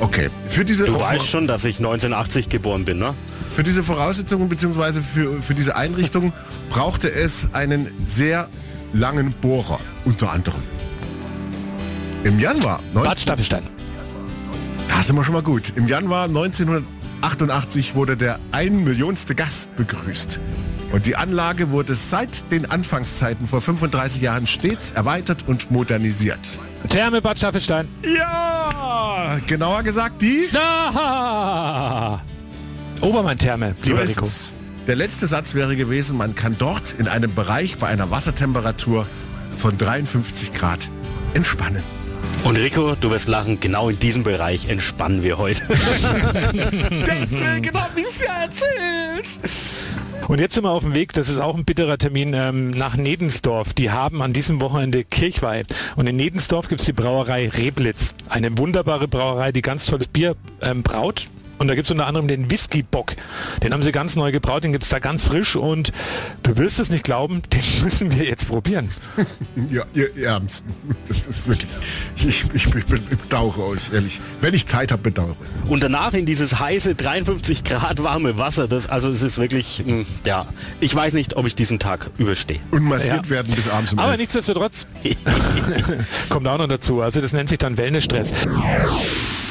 Okay. Für diese Du weißt schon, dass ich 1980 geboren bin, ne? Für diese Voraussetzungen bzw. Für, für diese Einrichtung brauchte es einen sehr langen Bohrer, unter anderem. Im Januar 19... Bad Staffelstein. Da sind wir schon mal gut. Im Januar 1988 wurde der ein Millionste Gast begrüßt. Und die Anlage wurde seit den Anfangszeiten vor 35 Jahren stets erweitert und modernisiert. Therme Bad Staffelstein. Ja, genauer gesagt die... Da! Obermann-Therme, So ist Rico. es. Der letzte Satz wäre gewesen, man kann dort in einem Bereich bei einer Wassertemperatur von 53 Grad entspannen. Und Rico, du wirst lachen, genau in diesem Bereich entspannen wir heute. Deswegen hab ich's ja erzählt. Und jetzt sind wir auf dem Weg, das ist auch ein bitterer Termin, ähm, nach Nedensdorf. Die haben an diesem Wochenende Kirchweih. Und in Nedensdorf gibt es die Brauerei Reblitz. Eine wunderbare Brauerei, die ganz tolles Bier ähm, braut. Und da gibt es unter anderem den Whisky-Bock. Den haben sie ganz neu gebraut, den gibt es da ganz frisch und du wirst es nicht glauben, den müssen wir jetzt probieren. Ja, ihr Ernst. Das ist wirklich. Ich, ich, ich bedauere euch, ehrlich. Wenn ich Zeit habe, bedauere. Und danach in dieses heiße 53 Grad warme Wasser, das also es ist wirklich, mh, ja, ich weiß nicht, ob ich diesen Tag überstehe. Und massiert werden bis abends um Aber elf. nichtsdestotrotz kommt auch noch dazu. Also das nennt sich dann Wellnessstress.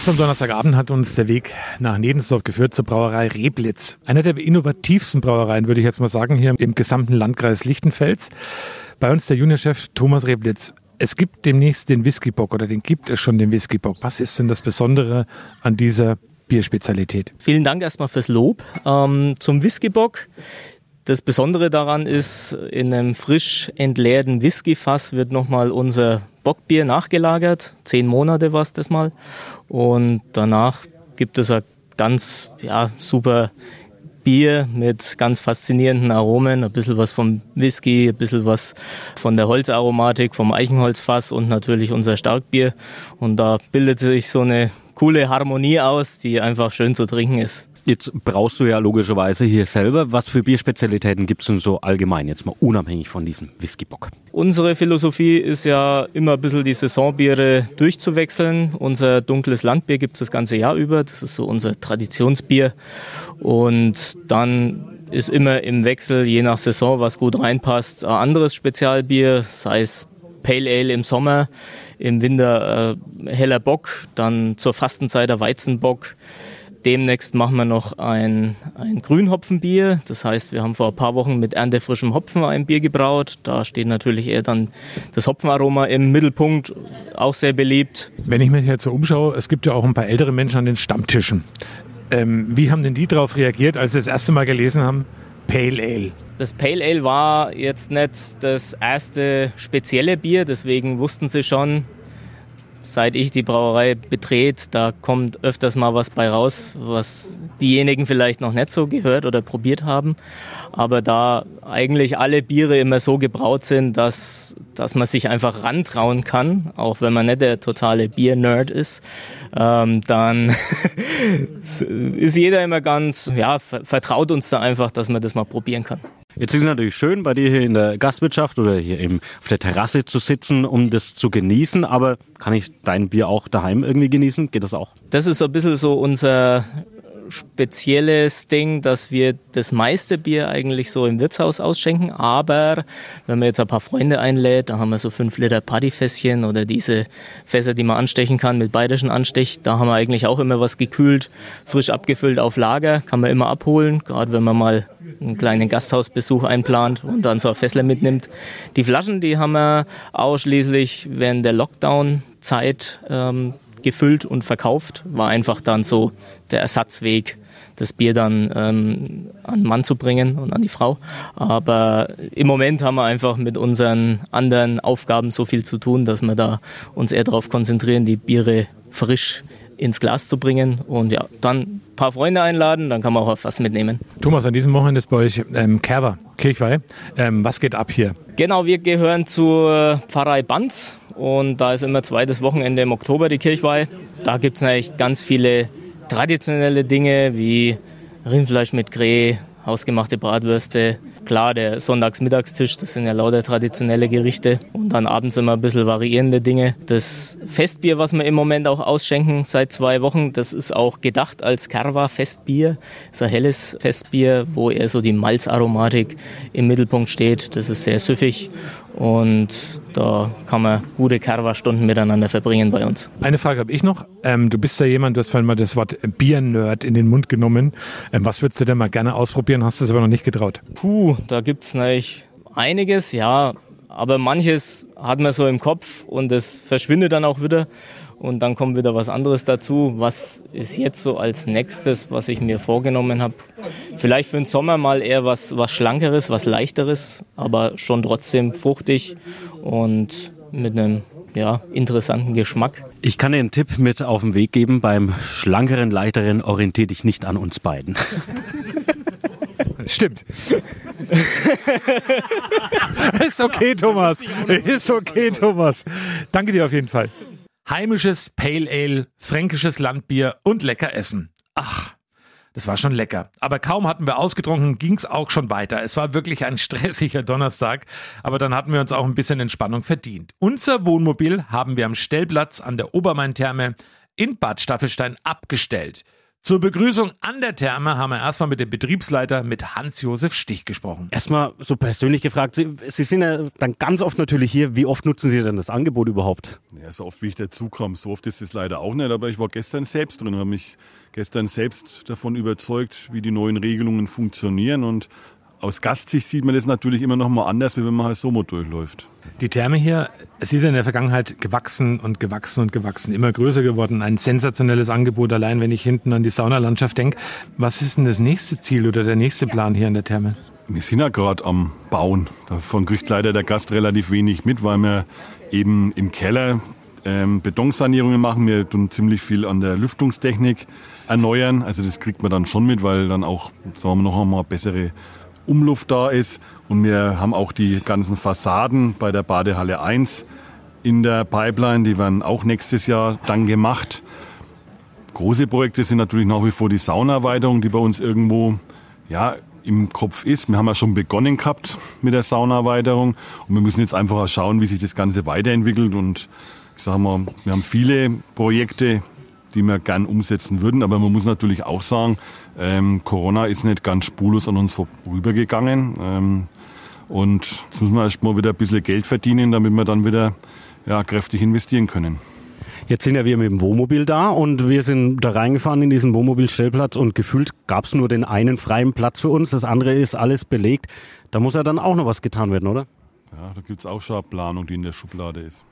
Zum Donnerstagabend hat uns der Weg nach Nedensdorf geführt zur Brauerei Reblitz. Einer der innovativsten Brauereien, würde ich jetzt mal sagen, hier im gesamten Landkreis Lichtenfels. Bei uns der Juniorchef Thomas Reblitz. Es gibt demnächst den Whiskybock oder den gibt es schon den Whiskybock. Was ist denn das Besondere an dieser Bierspezialität? Vielen Dank erstmal fürs Lob. Ähm, zum Whiskybock. Das Besondere daran ist, in einem frisch entleerten Whiskyfass wird nochmal unser Bockbier nachgelagert. Zehn Monate war es das mal. Und danach gibt es ein ganz ja, super Bier mit ganz faszinierenden Aromen. Ein bisschen was vom Whisky, ein bisschen was von der Holzaromatik, vom Eichenholzfass und natürlich unser Starkbier. Und da bildet sich so eine coole Harmonie aus, die einfach schön zu trinken ist. Jetzt brauchst du ja logischerweise hier selber. Was für Bierspezialitäten gibt es denn so allgemein, jetzt mal unabhängig von diesem Whiskybock? Unsere Philosophie ist ja immer ein bisschen die Saisonbiere durchzuwechseln. Unser dunkles Landbier gibt es das ganze Jahr über. Das ist so unser Traditionsbier. Und dann ist immer im Wechsel, je nach Saison, was gut reinpasst, ein anderes Spezialbier, sei es Pale Ale im Sommer, im Winter äh, heller Bock, dann zur Fastenzeit der Weizenbock. Demnächst machen wir noch ein, ein Grünhopfenbier. Das heißt, wir haben vor ein paar Wochen mit erntefrischem Hopfen ein Bier gebraut. Da steht natürlich eher dann das Hopfenaroma im Mittelpunkt, auch sehr beliebt. Wenn ich mich jetzt so umschaue, es gibt ja auch ein paar ältere Menschen an den Stammtischen. Ähm, wie haben denn die darauf reagiert, als sie das erste Mal gelesen haben? Pale Ale. Das Pale Ale war jetzt nicht das erste spezielle Bier, deswegen wussten sie schon, seit ich die Brauerei betrete, da kommt öfters mal was bei raus, was diejenigen vielleicht noch nicht so gehört oder probiert haben. Aber da eigentlich alle Biere immer so gebraut sind, dass, dass man sich einfach rantrauen kann, auch wenn man nicht der totale Bier-Nerd ist, ähm, dann ist jeder immer ganz, ja, ver- vertraut uns da einfach, dass man das mal probieren kann. Jetzt ist es natürlich schön, bei dir hier in der Gastwirtschaft oder hier im, auf der Terrasse zu sitzen, um das zu genießen. Aber kann ich dein Bier auch daheim irgendwie genießen? Geht das auch? Das ist so ein bisschen so unser spezielles Ding, dass wir das meiste Bier eigentlich so im Wirtshaus ausschenken. Aber wenn man jetzt ein paar Freunde einlädt, da haben wir so fünf Liter Partyfässchen oder diese Fässer, die man anstechen kann mit bayerischen Anstich. Da haben wir eigentlich auch immer was gekühlt, frisch abgefüllt auf Lager, kann man immer abholen. Gerade wenn man mal einen kleinen Gasthausbesuch einplant und dann so ein Fässler mitnimmt. Die Flaschen, die haben wir ausschließlich während der Lockdown-Zeit ähm, gefüllt und verkauft. War einfach dann so der Ersatzweg, das Bier dann ähm, an den Mann zu bringen und an die Frau. Aber im Moment haben wir einfach mit unseren anderen Aufgaben so viel zu tun, dass wir da uns eher darauf konzentrieren, die Biere frisch ins Glas zu bringen und ja, dann ein paar Freunde einladen, dann kann man auch was mitnehmen. Thomas, an diesem Wochenende ist bei euch ähm, Kerber, Kirchweih. Ähm, was geht ab hier? Genau, wir gehören zur Pfarrei Banz und da ist immer zweites Wochenende im Oktober die Kirchweih. Da gibt es eigentlich ganz viele traditionelle Dinge wie Rindfleisch mit Greh, hausgemachte Bratwürste. Klar, der Sonntagsmittagstisch, das sind ja lauter traditionelle Gerichte. Und dann abends immer ein bisschen variierende Dinge. Das Festbier, was wir im Moment auch ausschenken seit zwei Wochen, das ist auch gedacht als Kerwa-Festbier. Das ist ein helles Festbier, wo eher so die Malzaromatik im Mittelpunkt steht. Das ist sehr süffig und da kann man gute Kerwa-Stunden miteinander verbringen bei uns. Eine Frage habe ich noch. Ähm, du bist ja jemand, du hast vorhin mal das Wort Bier-Nerd in den Mund genommen. Ähm, was würdest du denn mal gerne ausprobieren, hast du es aber noch nicht getraut? Puh, da gibt's natürlich einiges, ja. Aber manches hat man so im Kopf und es verschwindet dann auch wieder. Und dann kommt wieder was anderes dazu. Was ist jetzt so als nächstes, was ich mir vorgenommen habe? Vielleicht für den Sommer mal eher was, was Schlankeres, was Leichteres, aber schon trotzdem fruchtig und mit einem ja, interessanten Geschmack. Ich kann dir einen Tipp mit auf den Weg geben. Beim schlankeren, leichteren orientier dich nicht an uns beiden. Stimmt. Ist okay, Thomas. Ist okay, Thomas. Danke dir auf jeden Fall. Heimisches Pale Ale, fränkisches Landbier und lecker Essen. Ach, das war schon lecker. Aber kaum hatten wir ausgetrunken, ging's auch schon weiter. Es war wirklich ein stressiger Donnerstag, aber dann hatten wir uns auch ein bisschen Entspannung verdient. Unser Wohnmobil haben wir am Stellplatz an der Obermain-Therme in Bad Staffelstein abgestellt. Zur Begrüßung an der Therme haben wir erstmal mit dem Betriebsleiter, mit Hans-Josef Stich gesprochen. Erstmal so persönlich gefragt, Sie, Sie sind ja dann ganz oft natürlich hier. Wie oft nutzen Sie denn das Angebot überhaupt? Ja, so oft wie ich dazukomme. So oft ist es leider auch nicht, aber ich war gestern selbst drin, habe mich gestern selbst davon überzeugt, wie die neuen Regelungen funktionieren und aus Gastsicht sieht man das natürlich immer noch mal anders, wie wenn man halt so mal durchläuft. Die Therme hier, es ist ja in der Vergangenheit gewachsen und gewachsen und gewachsen, immer größer geworden. Ein sensationelles Angebot, allein wenn ich hinten an die Saunalandschaft denke. Was ist denn das nächste Ziel oder der nächste Plan hier in der Therme? Wir sind ja gerade am Bauen. Davon kriegt leider der Gast relativ wenig mit, weil wir eben im Keller ähm, Betonsanierungen machen. Wir tun ziemlich viel an der Lüftungstechnik erneuern. Also das kriegt man dann schon mit, weil dann auch, sagen wir noch einmal, bessere Umluft da ist. Und wir haben auch die ganzen Fassaden bei der Badehalle 1 in der Pipeline. Die werden auch nächstes Jahr dann gemacht. Große Projekte sind natürlich nach wie vor die Saunaerweiterung, die bei uns irgendwo ja, im Kopf ist. Wir haben ja schon begonnen gehabt mit der Saunaerweiterung und wir müssen jetzt einfach schauen, wie sich das Ganze weiterentwickelt. Und ich sage mal, wir haben viele Projekte, die wir gern umsetzen würden, aber man muss natürlich auch sagen, ähm, Corona ist nicht ganz spurlos an uns vorübergegangen. Ähm, und jetzt müssen wir erst mal wieder ein bisschen Geld verdienen, damit wir dann wieder ja, kräftig investieren können. Jetzt sind ja wir mit dem Wohnmobil da und wir sind da reingefahren in diesen Wohnmobilstellplatz und gefühlt gab es nur den einen freien Platz für uns, das andere ist alles belegt. Da muss ja dann auch noch was getan werden, oder? Ja, da gibt es auch schon eine Planung, die in der Schublade ist.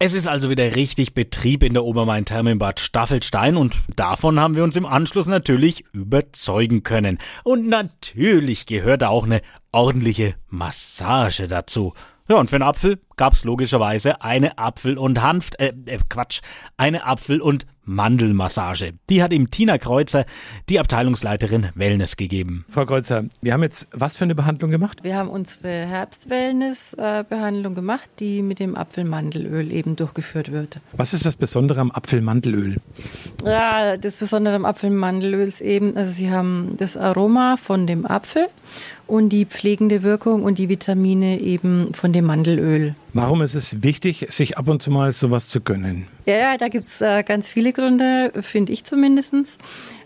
Es ist also wieder richtig Betrieb in der Obermain-Therme in Bad Staffelstein und davon haben wir uns im Anschluss natürlich überzeugen können. Und natürlich gehört da auch eine ordentliche Massage dazu. Ja, und für einen Apfel gab's logischerweise eine Apfel- und Hanf, äh, äh, Quatsch, eine Apfel- und Mandelmassage. Die hat ihm Tina Kreuzer, die Abteilungsleiterin Wellness, gegeben. Frau Kreuzer, wir haben jetzt was für eine Behandlung gemacht? Wir haben unsere Herbst-Wellness-Behandlung gemacht, die mit dem Apfelmandelöl eben durchgeführt wird. Was ist das Besondere am Apfelmandelöl? Ja, das Besondere am Apfelmandelöl ist eben, also Sie haben das Aroma von dem Apfel und die pflegende Wirkung und die Vitamine eben von dem Mandelöl. Warum ist es wichtig, sich ab und zu mal sowas zu gönnen? Ja, ja da gibt es äh, ganz viele Gründe, finde ich zumindest.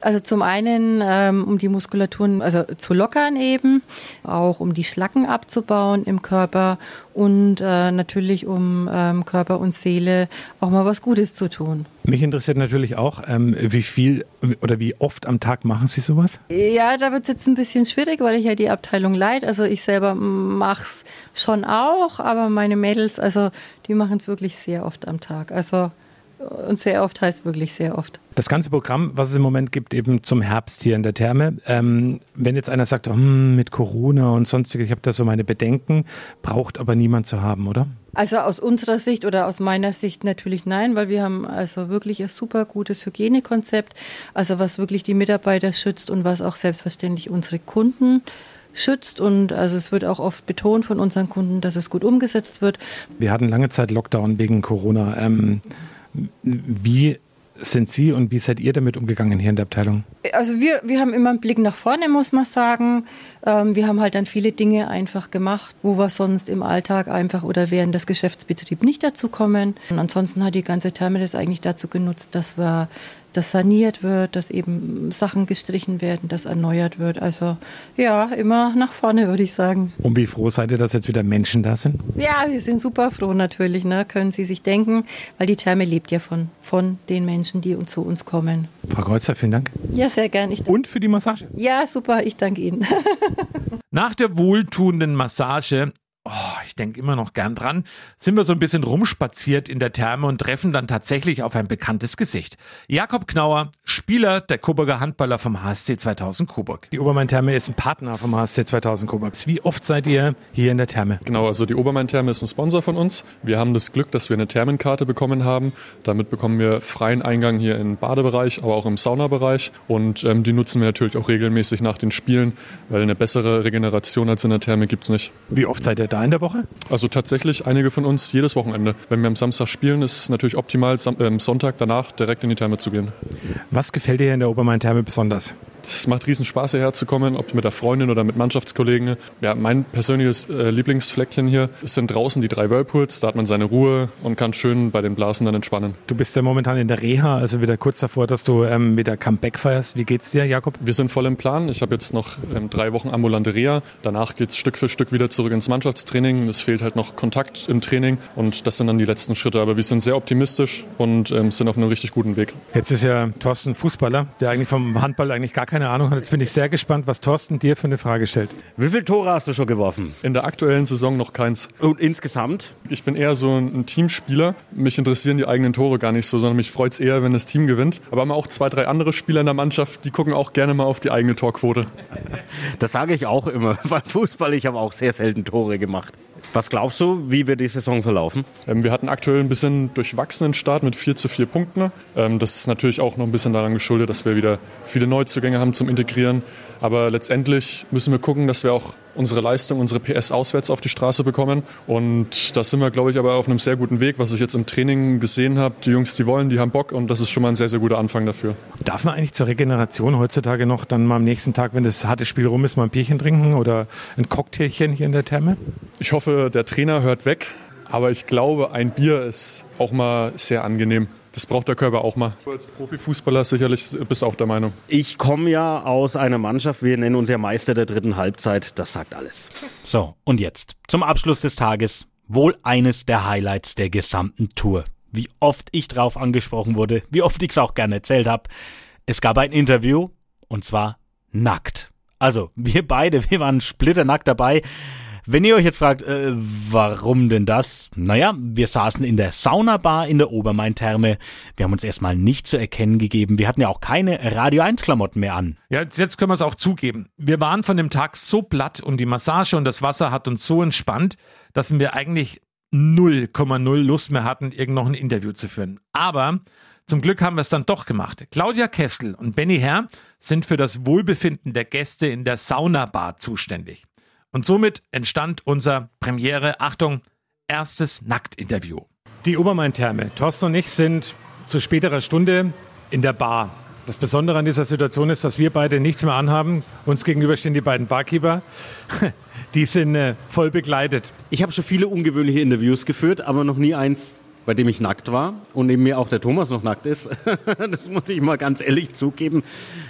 Also zum einen, ähm, um die Muskulaturen also zu lockern eben, auch um die Schlacken abzubauen im Körper und äh, natürlich um ähm, Körper und Seele auch mal was Gutes zu tun. Mich interessiert natürlich auch, ähm, wie viel oder wie oft am Tag machen Sie sowas? Ja, da wird es jetzt ein bisschen schwierig, weil ich ja die Abteilung leite. Also ich selber mache es schon auch, aber meine Mädels, also die machen es wirklich sehr oft am Tag. Also und sehr oft heißt wirklich sehr oft. Das ganze Programm, was es im Moment gibt, eben zum Herbst hier in der Therme, ähm, wenn jetzt einer sagt, hm, mit Corona und sonstiges, ich habe da so meine Bedenken, braucht aber niemand zu haben, oder? Also aus unserer Sicht oder aus meiner Sicht natürlich nein, weil wir haben also wirklich ein super gutes Hygienekonzept, also was wirklich die Mitarbeiter schützt und was auch selbstverständlich unsere Kunden schützt und also es wird auch oft betont von unseren Kunden, dass es gut umgesetzt wird. Wir hatten lange Zeit Lockdown wegen Corona. Ähm, wie sind Sie und wie seid ihr damit umgegangen hier in der Abteilung? Also wir, wir haben immer einen Blick nach vorne, muss man sagen. Ähm, wir haben halt dann viele Dinge einfach gemacht, wo wir sonst im Alltag einfach oder während des Geschäftsbetriebs nicht dazu kommen. Und ansonsten hat die ganze Therme das eigentlich dazu genutzt, dass wir dass saniert wird, dass eben Sachen gestrichen werden, dass erneuert wird. Also ja, immer nach vorne, würde ich sagen. Und wie froh seid ihr, dass jetzt wieder Menschen da sind? Ja, wir sind super froh natürlich, ne? können Sie sich denken, weil die Therme lebt ja von, von den Menschen, die zu uns kommen. Frau Kreuzer, vielen Dank. Ja, sehr gerne. Und für die Massage? Ja, super, ich danke Ihnen. Nach der wohltuenden Massage oh, ich denke immer noch gern dran, sind wir so ein bisschen rumspaziert in der Therme und treffen dann tatsächlich auf ein bekanntes Gesicht. Jakob Knauer, Spieler der Coburger Handballer vom HSC 2000 Coburg. Die Obermain-Therme ist ein Partner vom HSC 2000 Coburg. Wie oft seid ihr hier in der Therme? Genau, also die Obermain-Therme ist ein Sponsor von uns. Wir haben das Glück, dass wir eine Thermenkarte bekommen haben. Damit bekommen wir freien Eingang hier im Badebereich, aber auch im Saunabereich. Und ähm, die nutzen wir natürlich auch regelmäßig nach den Spielen, weil eine bessere Regeneration als in der Therme gibt es nicht. Wie oft seid ihr da in der Woche? Also tatsächlich einige von uns jedes Wochenende. Wenn wir am Samstag spielen, ist es natürlich optimal, am ähm, Sonntag danach direkt in die Therme zu gehen. Was gefällt dir in der Obermain-Therme besonders? Es macht riesen Spaß, hierher zu kommen, ob mit der Freundin oder mit Mannschaftskollegen. Ja, mein persönliches äh, Lieblingsfleckchen hier sind draußen die drei Whirlpools. Da hat man seine Ruhe und kann schön bei den Blasen dann entspannen. Du bist ja momentan in der Reha, also wieder kurz davor, dass du ähm, wieder Comeback feierst. Wie geht's dir, Jakob? Wir sind voll im Plan. Ich habe jetzt noch ähm, drei Wochen ambulante Reha. Danach geht's Stück für Stück wieder zurück ins Mannschaftstraining. Es fehlt halt noch Kontakt im Training und das sind dann die letzten Schritte. Aber wir sind sehr optimistisch und ähm, sind auf einem richtig guten Weg. Jetzt ist ja Thorsten Fußballer, der eigentlich vom Handball eigentlich gar keine Ahnung hat. Jetzt bin ich sehr gespannt, was Thorsten dir für eine Frage stellt. Wie viele Tore hast du schon geworfen? In der aktuellen Saison noch keins. Und insgesamt? Ich bin eher so ein Teamspieler. Mich interessieren die eigenen Tore gar nicht so, sondern mich freut es eher, wenn das Team gewinnt. Aber haben auch zwei, drei andere Spieler in der Mannschaft, die gucken auch gerne mal auf die eigene Torquote. Das sage ich auch immer beim Fußball. Ich habe auch sehr selten Tore gemacht. Was glaubst du, wie wird die Saison verlaufen? Ähm, wir hatten aktuell ein bisschen durchwachsenen Start mit 4 zu 4 Punkten. Ähm, das ist natürlich auch noch ein bisschen daran geschuldet, dass wir wieder viele Neuzugänge haben zum Integrieren. Aber letztendlich müssen wir gucken, dass wir auch unsere Leistung, unsere PS auswärts auf die Straße bekommen. Und da sind wir, glaube ich, aber auf einem sehr guten Weg, was ich jetzt im Training gesehen habe. Die Jungs, die wollen, die haben Bock und das ist schon mal ein sehr, sehr guter Anfang dafür. Darf man eigentlich zur Regeneration heutzutage noch dann mal am nächsten Tag, wenn das harte Spiel rum ist, mal ein Bierchen trinken oder ein Cocktailchen hier in der Therme? Ich hoffe, der Trainer hört weg. Aber ich glaube, ein Bier ist auch mal sehr angenehm. Das braucht der Körper auch mal. Du als Profifußballer sicherlich bist du auch der Meinung. Ich komme ja aus einer Mannschaft, wir nennen uns ja Meister der dritten Halbzeit. Das sagt alles. So, und jetzt zum Abschluss des Tages wohl eines der Highlights der gesamten Tour. Wie oft ich drauf angesprochen wurde, wie oft ich es auch gerne erzählt habe. Es gab ein Interview und zwar nackt. Also, wir beide, wir waren splitternackt dabei. Wenn ihr euch jetzt fragt, äh, warum denn das? Naja, wir saßen in der Saunabar in der Obermain-Therme. Wir haben uns erstmal nicht zu erkennen gegeben. Wir hatten ja auch keine Radio 1-Klamotten mehr an. Ja, jetzt, können wir es auch zugeben. Wir waren von dem Tag so platt und die Massage und das Wasser hat uns so entspannt, dass wir eigentlich 0,0 Lust mehr hatten, irgend noch ein Interview zu führen. Aber zum Glück haben wir es dann doch gemacht. Claudia Kessel und Benny Herr sind für das Wohlbefinden der Gäste in der Saunabar zuständig. Und somit entstand unser Premiere, Achtung, erstes Nacktinterview. Die Obermain-Therme. Thorsten und ich sind zu späterer Stunde in der Bar. Das Besondere an dieser Situation ist, dass wir beide nichts mehr anhaben. Uns gegenüber stehen die beiden Barkeeper. Die sind äh, voll begleitet. Ich habe schon viele ungewöhnliche Interviews geführt, aber noch nie eins, bei dem ich nackt war und neben mir auch der Thomas noch nackt ist. das muss ich mal ganz ehrlich zugeben.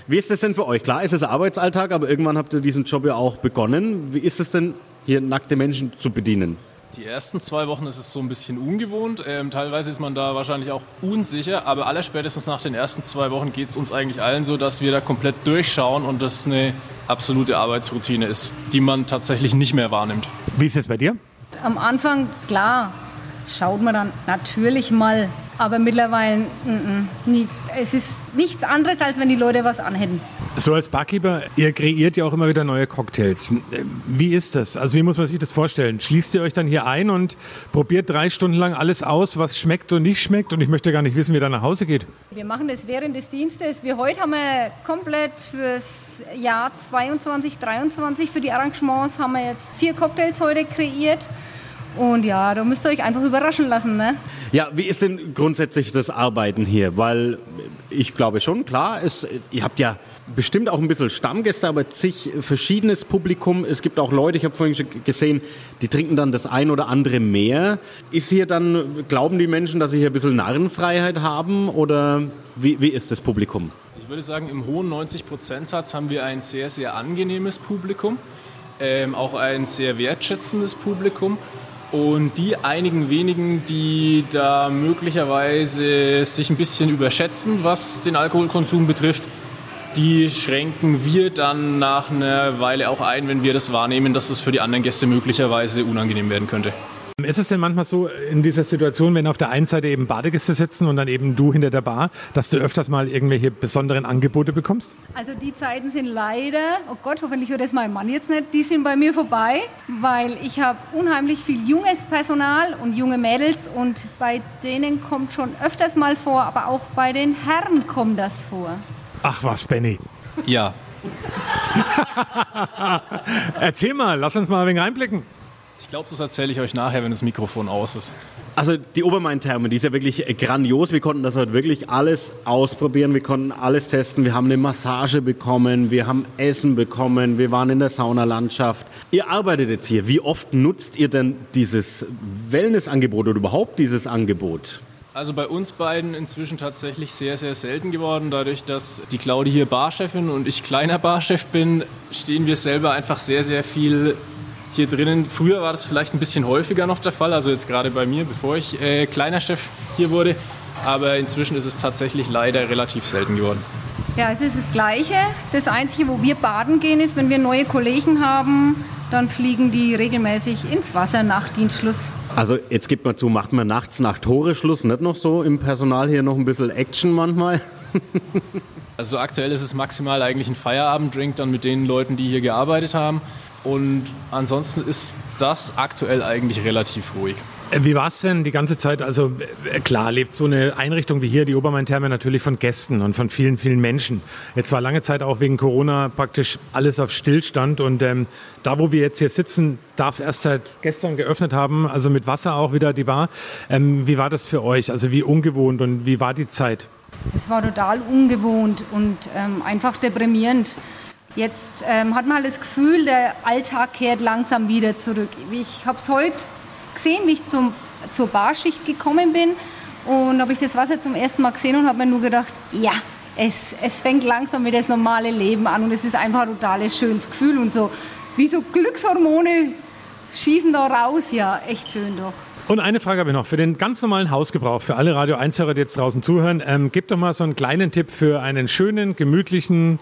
Wie ist das denn für euch? Klar, es ist Arbeitsalltag, aber irgendwann habt ihr diesen Job ja auch begonnen. Wie ist es denn, hier nackte Menschen zu bedienen? Die ersten zwei Wochen ist es so ein bisschen ungewohnt. Ähm, teilweise ist man da wahrscheinlich auch unsicher, aber allerspätestens nach den ersten zwei Wochen geht es uns eigentlich allen so, dass wir da komplett durchschauen und das eine absolute Arbeitsroutine ist, die man tatsächlich nicht mehr wahrnimmt. Wie ist es bei dir? Am Anfang, klar, schaut man dann natürlich mal, aber mittlerweile, n -n, nie. es ist nichts anderes, als wenn die Leute was anhätten. So als Barkeeper, ihr kreiert ja auch immer wieder neue Cocktails. Wie ist das? Also wie muss man sich das vorstellen? Schließt ihr euch dann hier ein und probiert drei Stunden lang alles aus, was schmeckt und nicht schmeckt? Und ich möchte gar nicht wissen, wie da nach Hause geht. Wir machen das während des Dienstes. Wir heute haben wir komplett fürs Jahr 22, 23 für die Arrangements haben wir jetzt vier Cocktails heute kreiert. Und ja, da müsst ihr euch einfach überraschen lassen, ne? Ja, wie ist denn grundsätzlich das Arbeiten hier? Weil ich glaube schon, klar, es, ihr habt ja bestimmt auch ein bisschen Stammgäste, aber zig verschiedenes Publikum. Es gibt auch Leute, ich habe vorhin schon gesehen, die trinken dann das ein oder andere mehr. Ist hier dann, glauben die Menschen, dass sie hier ein bisschen Narrenfreiheit haben oder wie, wie ist das Publikum? Ich würde sagen, im hohen 90%-Satz haben wir ein sehr, sehr angenehmes Publikum, ähm, auch ein sehr wertschätzendes Publikum. Und die einigen wenigen, die da möglicherweise sich ein bisschen überschätzen, was den Alkoholkonsum betrifft, die schränken wir dann nach einer Weile auch ein, wenn wir das wahrnehmen, dass das für die anderen Gäste möglicherweise unangenehm werden könnte. Ist es denn manchmal so in dieser Situation, wenn auf der einen Seite eben Badegäste sitzen und dann eben du hinter der Bar, dass du öfters mal irgendwelche besonderen Angebote bekommst? Also die Zeiten sind leider, oh Gott, hoffentlich hört das mein Mann jetzt nicht, die sind bei mir vorbei, weil ich habe unheimlich viel junges Personal und junge Mädels und bei denen kommt schon öfters mal vor, aber auch bei den Herren kommt das vor. Ach was, Benny. Ja. Erzähl mal, lass uns mal ein wenig einblicken. Ich glaube, das erzähle ich euch nachher, wenn das Mikrofon aus ist. Also die Obermain-Therme, die ist ja wirklich grandios. Wir konnten das heute wirklich alles ausprobieren. Wir konnten alles testen. Wir haben eine Massage bekommen, wir haben Essen bekommen, wir waren in der Saunalandschaft. Ihr arbeitet jetzt hier. Wie oft nutzt ihr denn dieses Wellnessangebot oder überhaupt dieses Angebot? Also bei uns beiden inzwischen tatsächlich sehr, sehr selten geworden. Dadurch, dass die Claudi hier Barchefin und ich kleiner Barchef bin, stehen wir selber einfach sehr, sehr viel hier drinnen. Früher war das vielleicht ein bisschen häufiger noch der Fall, also jetzt gerade bei mir, bevor ich äh, kleiner Chef hier wurde. Aber inzwischen ist es tatsächlich leider relativ selten geworden. Ja, es ist das Gleiche. Das Einzige, wo wir baden gehen, ist, wenn wir neue Kollegen haben, dann fliegen die regelmäßig ins Wasser nach Dienstschluss. Also jetzt gibt man zu, macht man nachts nach Tore Schluss, nicht noch so im Personal hier noch ein bisschen Action manchmal? Also aktuell ist es maximal eigentlich ein Feierabenddrink dann mit den Leuten, die hier gearbeitet haben. Und ansonsten ist das aktuell eigentlich relativ ruhig. Äh, Wie war es denn die ganze Zeit? Also äh, klar, lebt so eine Einrichtung wie hier, die Obermain-Therme, natürlich von Gästen und von vielen, vielen Menschen. Jetzt war lange Zeit auch wegen Corona praktisch alles auf Stillstand und ähm, da, wo wir jetzt hier sitzen, darf erst seit gestern geöffnet haben, also mit Wasser auch wieder die Bar. Ähm, wie war das für euch? Also wie ungewohnt und wie war die Zeit? Es war total ungewohnt und ähm, einfach deprimierend. Jetzt ähm, hat man halt das Gefühl, der Alltag kehrt langsam wieder zurück. Ich habe es heute gesehen, wie ich zum, zur Barschicht gekommen bin und habe ich das Wasser zum ersten Mal gesehen und habe mir nur gedacht, ja, es, es fängt langsam wieder das normale Leben an und es ist einfach ein totales schönes Gefühl und so wie so Glückshormone schießen da raus, ja, echt schön doch. Und eine Frage habe ich noch. Für den ganz normalen Hausgebrauch, für alle Radio 1-Hörer, die jetzt draußen zuhören, ähm, gib doch mal so einen kleinen Tipp für einen schönen, gemütlichen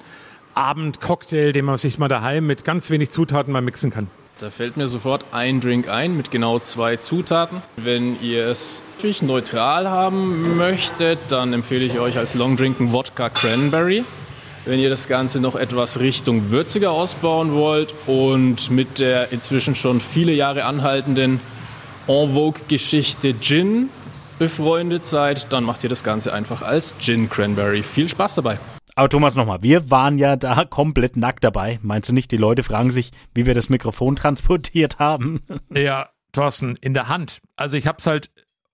Abendcocktail, den man sich mal daheim mit ganz wenig Zutaten mal mixen kann. Da fällt mir sofort ein Drink ein mit genau zwei Zutaten. Wenn ihr es natürlich neutral haben möchtet, dann empfehle ich euch als Longdrink einen Wodka Cranberry. Wenn ihr das Ganze noch etwas Richtung würziger ausbauen wollt und mit der inzwischen schon viele Jahre anhaltenden En Vogue-Geschichte Gin befreundet seid, dann macht ihr das Ganze einfach als Gin Cranberry. Viel Spaß dabei! Aber Thomas nochmal, wir waren ja da komplett nackt dabei. Meinst du nicht, die Leute fragen sich, wie wir das Mikrofon transportiert haben? Ja, Thorsten, in der Hand. Also ich habe es halt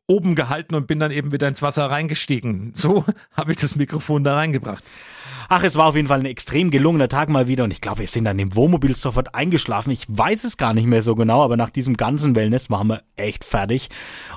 oben gehalten und bin dann eben wieder ins Wasser reingestiegen. So habe ich das Mikrofon da reingebracht. Ach, es war auf jeden Fall ein extrem gelungener Tag mal wieder und ich glaube, wir sind dann im Wohnmobil sofort eingeschlafen. Ich weiß es gar nicht mehr so genau, aber nach diesem ganzen Wellness waren wir echt fertig.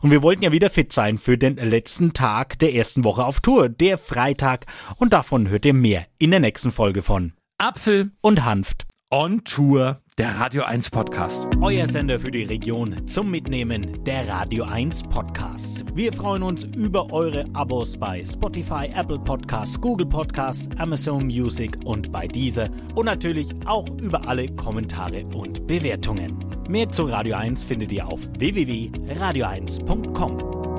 Und wir wollten ja wieder fit sein für den letzten Tag der ersten Woche auf Tour, der Freitag. Und davon hört ihr mehr in der nächsten Folge von Apfel und Hanft. On Tour, der Radio 1 Podcast. Euer Sender für die Region zum Mitnehmen der Radio 1 Podcasts. Wir freuen uns über eure Abos bei Spotify, Apple Podcasts, Google Podcasts, Amazon Music und bei dieser und natürlich auch über alle Kommentare und Bewertungen. Mehr zu Radio 1 findet ihr auf www.radio1.com.